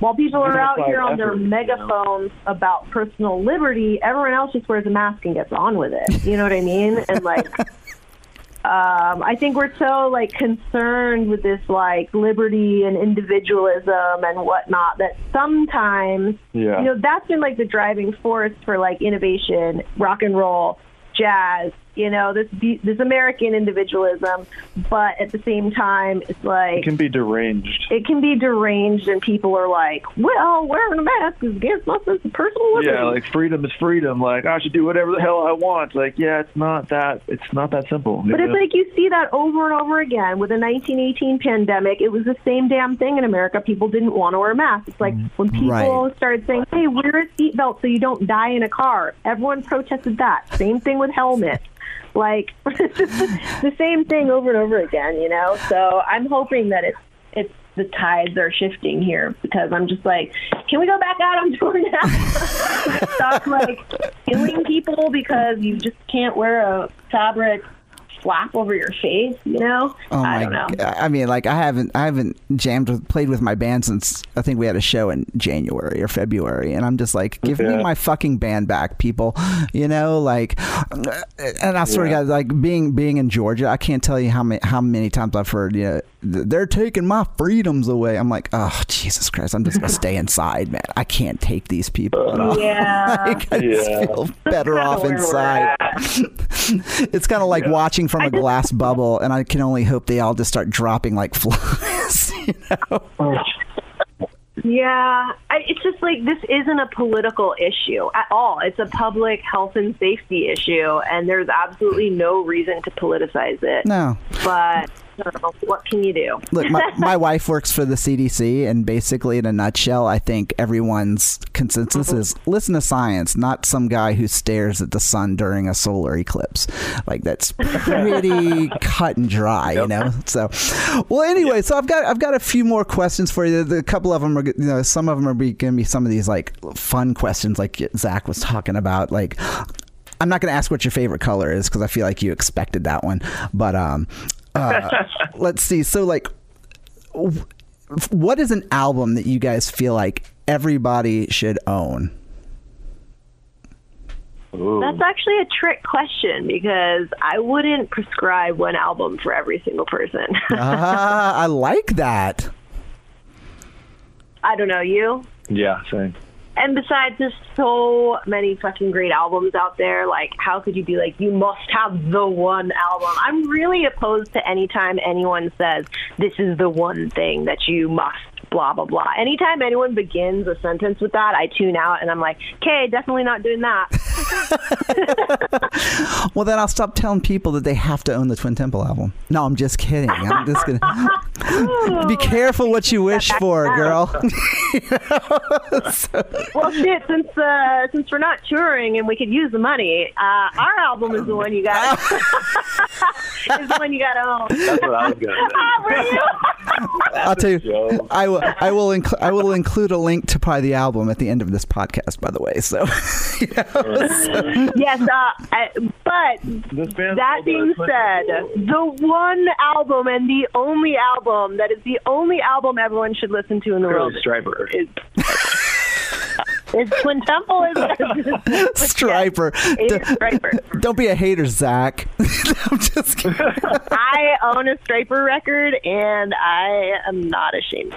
while people are out here on their Effort, you know. megaphones about personal liberty, everyone else just wears a mask and gets on with it. You know what I mean? And like, um, I think we're so like concerned with this like liberty and individualism and whatnot that sometimes Yeah. you know that's been like the driving force for like innovation, rock and roll, jazz. You know this this American individualism, but at the same time, it's like it can be deranged. it can be deranged and people are like, well, wearing a mask is against my sense of personal liberty. Yeah, like freedom is freedom. Like I should do whatever the hell I want. Like yeah, it's not that. It's not that simple. but it's like you see that over and over again with the 1918 pandemic. It was the same damn thing in America. People didn't want to wear masks. It's like mm, when people Right. started saying, "Hey, wear a seatbelt so you don't die in a car." Everyone protested that. Same thing with helmets. Like the same thing over and over again, you know. So I'm hoping that it's it's the tides are shifting here because I'm just like, can we go back out on tour now? Stop like killing people because you just can't wear a fabric flap over your face, you know? Oh I don't know. g- I mean, like I haven't, I haven't jammed with, played with my band since I think we had a show in January or February, and I'm just like, give me my fucking band back, people. You know, like, and I swear Yeah. to God, like being being in Georgia, I can't tell you how many how many times I've heard, you know, they're taking my freedoms away. I'm like, oh Jesus Christ, I'm just gonna stay inside, man. I can't take these people at all. Yeah. Like, I just Yeah. feel better off inside. It's kind of like Yeah. watching from a glass bubble, and I can only hope they all just start dropping like flies. You know? Yeah, I, it's just like this isn't a political issue at all. It's a public health and safety issue, and there's absolutely no reason to politicize it. No, But know, what can you do? look, my, my wife works for the CDC, and basically, in a nutshell, I think everyone's consensus is listen to science, not some guy who stares at the sun during a solar eclipse. Like that's pretty cut and dry, you know. So, well, anyway, so I've got I've got a few more questions for you. The, a couple of them are, you know, some of them are going to be some of these like fun questions, like Zach was talking about, like I'm not going to ask what your favorite color is because I feel like you expected that one. But um, uh, let's see. So like, what is an album that you guys feel like everybody should own? Ooh. That's actually a trick question because I wouldn't prescribe one album for every single person. Ah, I like that. I don't know you. yeah, same. And besides, there's so many fucking great albums out there. Like, how could you be like, you must have the one album? I'm really opposed to any time anyone says this is the one thing that you must. Blah blah blah. Anytime anyone begins a sentence with that, I tune out and I'm like, okay, definitely not doing that. Well, then I'll stop telling people that they have to own the Twin Temple album. No, I'm just kidding. I'm just gonna be careful what you wish for, girl. Well, shit. Since uh, since we're not touring and we could use the money, uh, our album is the one you got. is the one you got to own. That's what I was gonna say. Ah, were you? I'll tell you. I will. I will. Incl- I will include a link to probably the album at the end of this podcast. By the way, so yes, uh, I, but that uh, being said, the one album and the only album that is the only album everyone should listen to in the world Really Stryper. is is Twin Temple. Is Stryper. It is Stryper. Don't be a hater, Zach. I'm just kidding. I own a Stryper record, and I am not ashamed.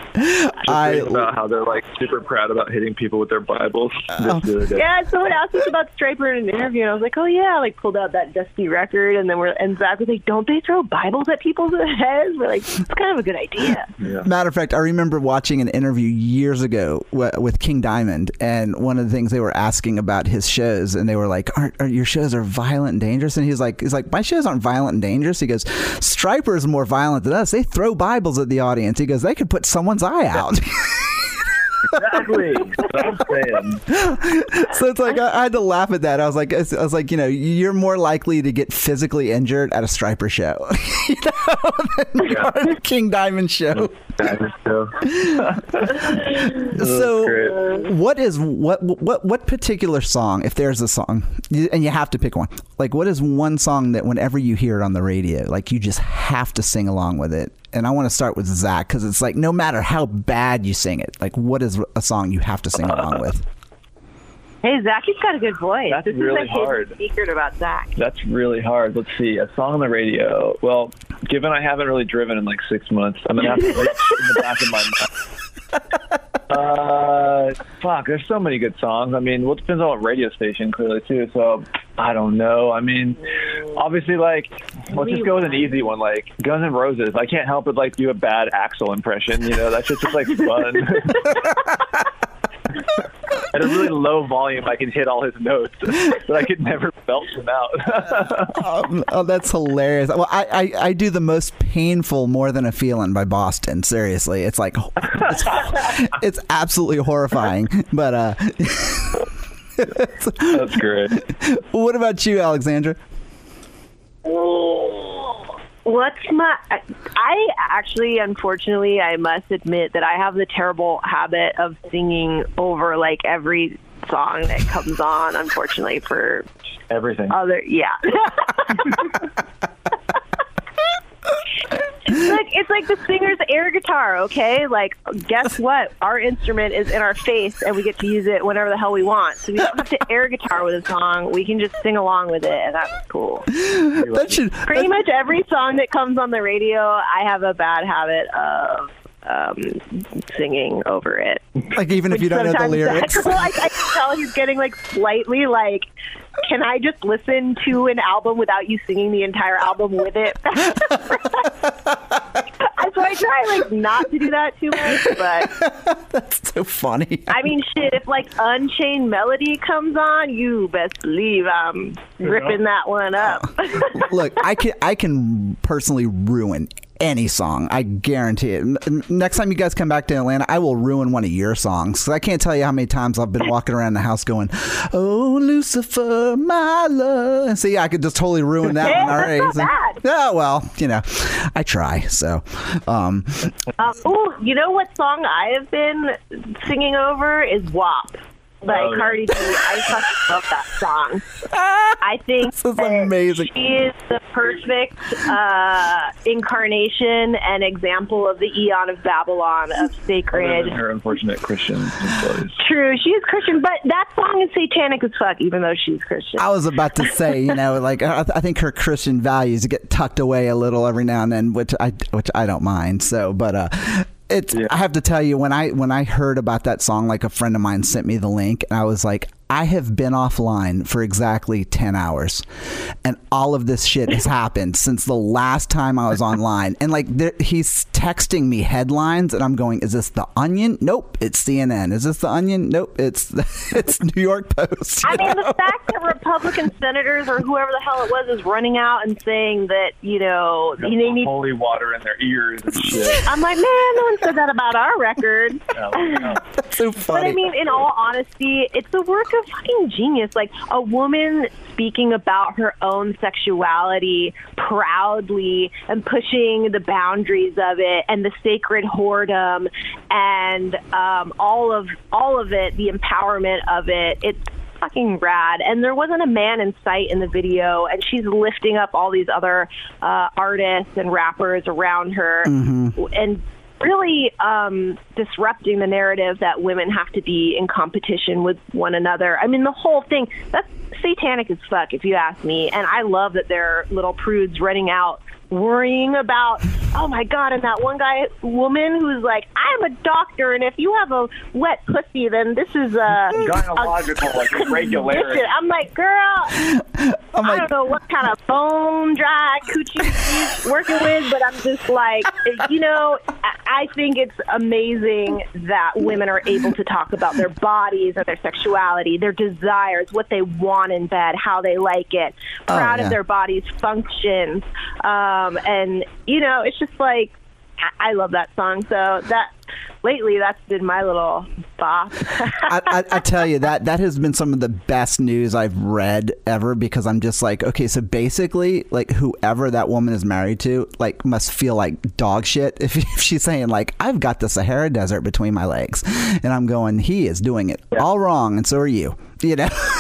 I Just about how they're like super proud about hitting people with their Bibles. Oh. This other day. Yeah, someone asked us about Stryper in an interview, and I was like, "Oh yeah," I, like pulled out that dusty record, and then we're and Zach was like, "Don't they throw Bibles at people's heads?" We're like, "It's kind of a good idea." Yeah. Matter of fact, I remember watching an interview years ago with King Diamond, and one of the things they were asking about his shows, and they were like, "Aren't, are your shows are violent and dangerous?" And he's like, "He's like, my shows aren't violent and dangerous." He goes, "Stryper is more violent than us. They throw Bibles at the audience." He goes, "They could put someone's eye out." Exactly. That's what I'm saying. so it's like I, I had to laugh at that. I was like, I was like, you know, you're more likely to get physically injured at a Stryper show, you know, than you are at a King Diamond show. So what is what what what particular song if there's a song and you have to pick one like what is one song that whenever you hear it on the radio like you just have to sing along with it? And i want to start with zach because it's like no matter how bad you sing it like what is a song you have to sing along with Hey, Zach, he's got a good voice. That's this really is my hard. secret about Zach. That's really hard. Let's see. A song on the radio. Well, given I haven't really driven in like six months, I'm gonna have to look in the back of my mind. Uh, fuck. There's so many good songs. I mean, well, it depends on what radio station, clearly too. So I don't know. I mean, obviously, like, let's just go with an easy one, like Guns N' Roses. I can't help but like do a bad Axl impression. You know, that's just, just like fun. At a really low volume, I can hit all his notes, but I could never belch them out. um, oh that's hilarious well I, I i do the most painful more than a feeling by boston seriously it's like it's, it's absolutely horrifying but uh That's great. what about you alexandra What's my? I- I actually, unfortunately, I must admit that I have the terrible habit of singing over like every song that comes on. Unfortunately, for Everything. other, yeah. It's like it's like the singer's air guitar, okay? Like, guess what? Our instrument is in our face, and we get to use it whenever the hell we want. So we don't have to air guitar with a song. We can just sing along with it, and that's cool. that should Pretty much every song that comes on the radio, I have a bad habit of um, singing over it. like even if you don't know the lyrics Zach- like, I can tell he's getting like slightly like, can I just listen to an album without you singing the entire album with it? so I try like not to do that too much, but that's so funny I mean, shit. If like Unchained Melody comes on, you best believe I'm ripping that one up. look i can i can personally ruin any song i guarantee it next time you guys come back to atlanta i will ruin one of your songs. i can't tell you how many times i've been walking around the house going oh lucifer my love see i could just totally ruin that Yeah, one that's already not So- bad. yeah well you know i try so um Um, oh, you know what song I have been singing over is WAP. By Oh, yeah. Cardi B. I fucking love that song. I think This is that amazing. She is the perfect uh, incarnation and example of the Eon of Babylon of sacred. her unfortunate Christian employees. True, she is Christian, but that song is satanic as fuck, even though she's Christian. I was about to say, you know, like I, I think her Christian values get tucked away a little every now and then, which I which I don't mind. So, but uh, it's Yeah. I have to tell you when I when I heard about that song, like a friend of mine sent me the link, and I was like, I have been offline for exactly ten hours, and all of this shit has happened since the last time I was online, and like there, he's texting me headlines, and I'm going, is this the Onion? Nope, it's CNN. Is this the Onion? Nope, it's it's New York Post. I mean, know? the fact that Republican senators or whoever the hell it was is running out and saying that, you know, they need. holy water in their ears and shit. I'm like, man, no one said that about our record. No, no. That's so But. I mean, in all honesty, it's the work of fucking genius. Like a woman speaking about her own sexuality proudly and pushing the boundaries of it and the sacred whoredom and um, all of all of it, the empowerment of it. It's fucking rad. And there wasn't a man in sight in the video, and she's lifting up all these other uh, artists and rappers around her, and really um, disrupting the narrative that women have to be in competition with one another. I mean, the whole thing that's satanic as fuck, if you ask me. And I love that there are little prudes running out worrying about oh my god and that one guy woman who's like i'm a doctor and if you have a wet pussy then this is a Gynecological, like, irregularity. i'm like girl I'm I like, don't know what kind of bone dry coochie she's working with, but I'm just like, you know, I- I think it's amazing that women are able to talk about their bodies and their sexuality, their desires, what they want in bed, how they like it, Oh, proud yeah. of their bodies' functions. Um, Um, and, you know, it's just like, I, love that song. So that lately, that's been my little bop. I, I, I tell you that that has been some of the best news I've read ever because I'm just like, okay, so basically, like whoever that woman is married to, like, must feel like dog shit if, if she's saying like, I've got the Sahara Desert between my legs, and I'm going, he is doing it all wrong, and so are you, you know.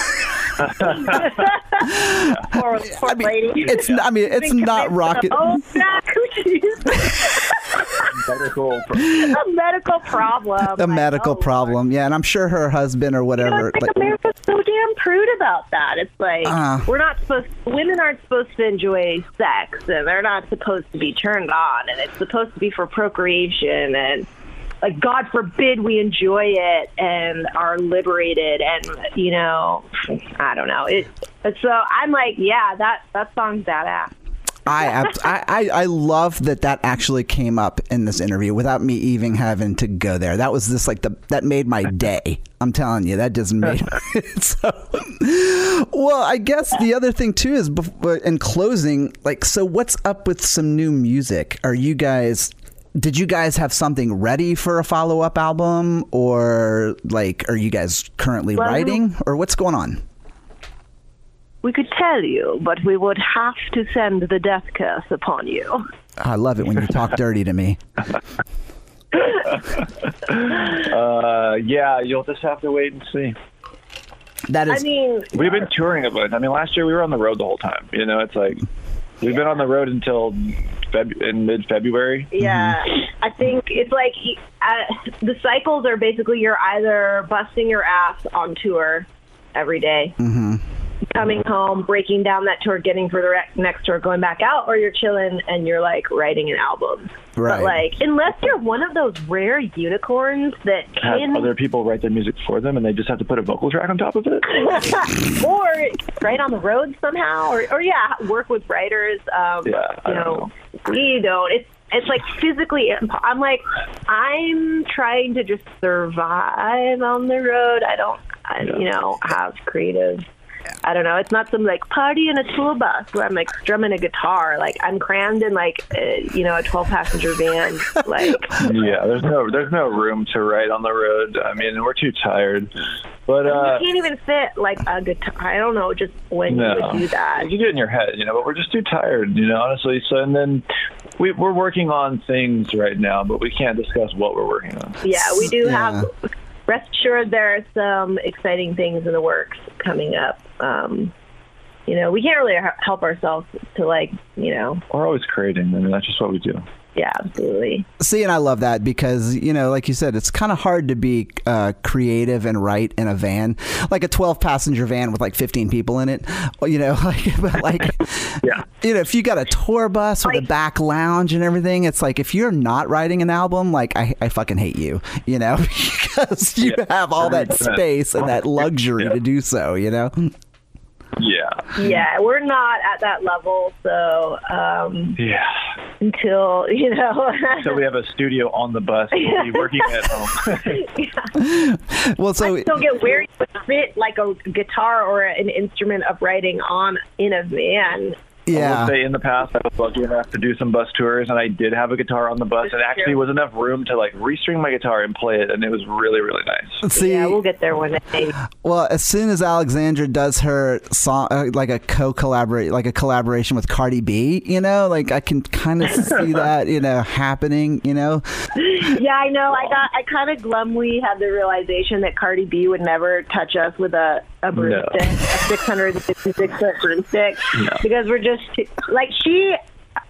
poor, poor I mean, lady. it's I mean, it's Been not rocket. of, Oh, dry coochies. Medical. a medical problem. A medical oh, problem, yeah, and I'm sure her husband or You know, whatever. it's like, America's so damn prude about that. It's like Uh. we're not supposed. Women aren't supposed to enjoy sex, and they're not supposed to be turned on, and it's supposed to be for procreation, and like God forbid we enjoy it and are liberated, and you know, I don't know. It. So I'm like, yeah, that that song's badass. I, I I I love that that actually came up in this interview without me even having to go there. That was just like the that made my day. I'm telling you, that just made so. Well, I guess the other thing too is uh, in closing, like, so what's up with some new music? Are you guys? Did you guys have something ready for a follow up album, or like, are you guys currently Well, writing, or what's going on? We could tell you, but we would have to send the death curse upon you. I love it when you talk dirty to me. Uh, yeah, you'll just have to wait and see. That is. I mean, We've been touring a bunch. I mean, last year we were on the road the whole time. You know, it's like we've been on the road until Feb- in mid February. Yeah, I think it's like uh, the cycles are basically you're either busting your ass on tour every day, coming home, breaking down that tour, getting for the next tour, going back out, or you're chilling and you're like writing an album. Right. But like, unless you're one of those rare unicorns that Have can, other people write their music for them, and they just have to put a vocal track on top of it. or write on the road somehow, or, or yeah, work with writers. Um, Yeah, I you don't know, we don't. It's it's like physically. impo- I'm like, I'm trying to just survive on the road. I don't, I, you know, have creative. I don't know. It's not some like party in a tour bus where I'm like strumming a guitar. Like I'm crammed in like uh, you know a 12 passenger van. Like yeah, there's no there's no room to write on the road. I mean, we're too tired. But uh, you can't even fit like a guitar. I don't know. Just when no, you would do that. you can do it in your head, you know. But we're just too tired, you know. Honestly, so and then we, we're working on things right now, but we can't discuss what we're working on. Yeah, we do Yeah. have rest assured there are some exciting things in the works coming up. Um, you know, we can't really help ourselves to like, you know, We're always creating. I mean, that's just what we do. yeah, absolutely. See, and I love that because you know, like you said, it's kind of hard to be uh, creative and write in a van, like a twelve-passenger van with like fifteen people in it. Well, You know, like, but like, Yeah. you know, if you got a tour bus with a back lounge and everything, it's like if you're not writing an album, like I, I fucking hate you, you know, because you Yeah. have all that 100%. space and that luxury Yeah. to do so, you know. Yeah. Yeah, we're not at that level, so um, Yeah. until you know. So we have a studio on the bus. We'll be working at home. Well, so I still get where you would fit like a guitar or an instrument of writing on in a van. I yeah, will say in the past I was lucky enough to do some bus tours and I did have a guitar on the bus and actually was enough room to like restring my guitar and play it and it was really, really nice. see, yeah, we'll get there one day. Well, as soon as Alexandra does her song, uh, like a co-collaborate, like a collaboration with Cardi B, you know, like I can kind of see that, you know, happening. You know, yeah, I know. I got. I kind of glumly had the realization that Cardi B would never touch us with a a broomstick, a 656 foot broomstick, because we're just like she.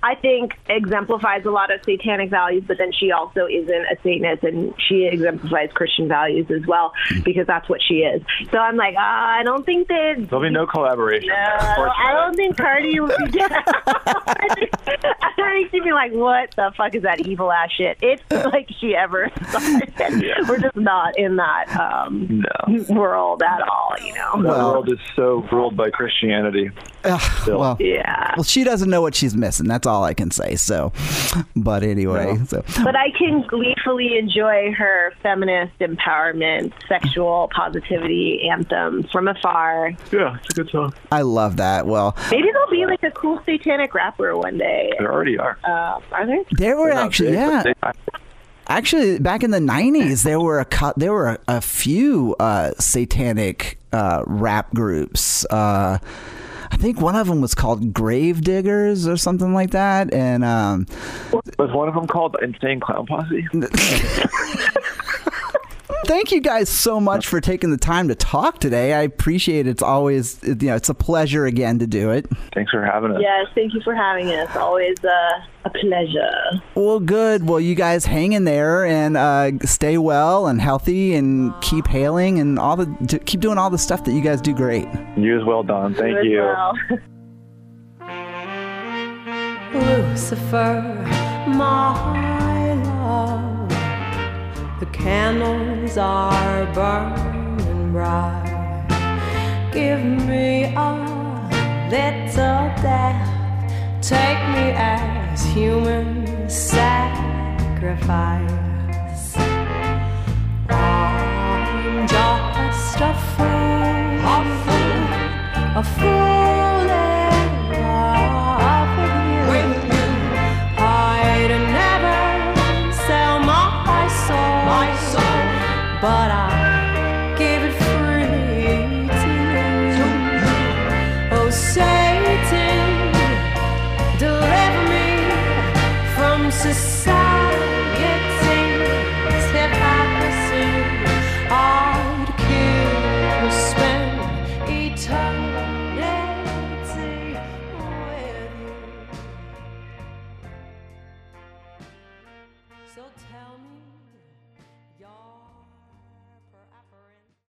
I think exemplifies a lot of satanic values, but then she also isn't a Satanist, and she exemplifies Christian values as well because that's what she is. So I'm like, ah, I don't think that There'll be no collaboration. No, there, I don't, think Cardi would be down. I think, I think she'd be like, "What the fuck is that evil ass shit?" It's like she ever. Yeah. We're just not in that um, No. world at all, you know. The Well- world is so ruled by Christianity. Ugh, Still. well, Yeah, well, she doesn't know what she's missing. That's all I can say. So, but anyway, No. so but I can gleefully enjoy her feminist empowerment, sexual positivity anthem from afar. Yeah, it's a good song. I love that. Well, Maybe there'll be like a cool satanic rapper one day. There already are. Uh, are there? there were They're actually, big, yeah, actually back in the '90s, there were a cou- there were a, a few uh, satanic uh, rap groups. Uh, I think one of them was called Gravediggaz or something like that, and um, Was one of them called Insane Clown Posse? thank you guys so much for taking the time to talk today. I appreciate it. It's always you know it's a pleasure again to do it. Thanks for having us. Yes, thank you for having us. Always uh, a pleasure. Well, good. Well, you guys hang in there and uh, stay well and healthy and keep hailing and all the to keep doing all the stuff that you guys do great. You as well, Don. Thank as you. well. Lucifer, my love. The candles are burning bright. Give me a little death. Take me as human sacrifice. Just a fool, a fool, a fool but I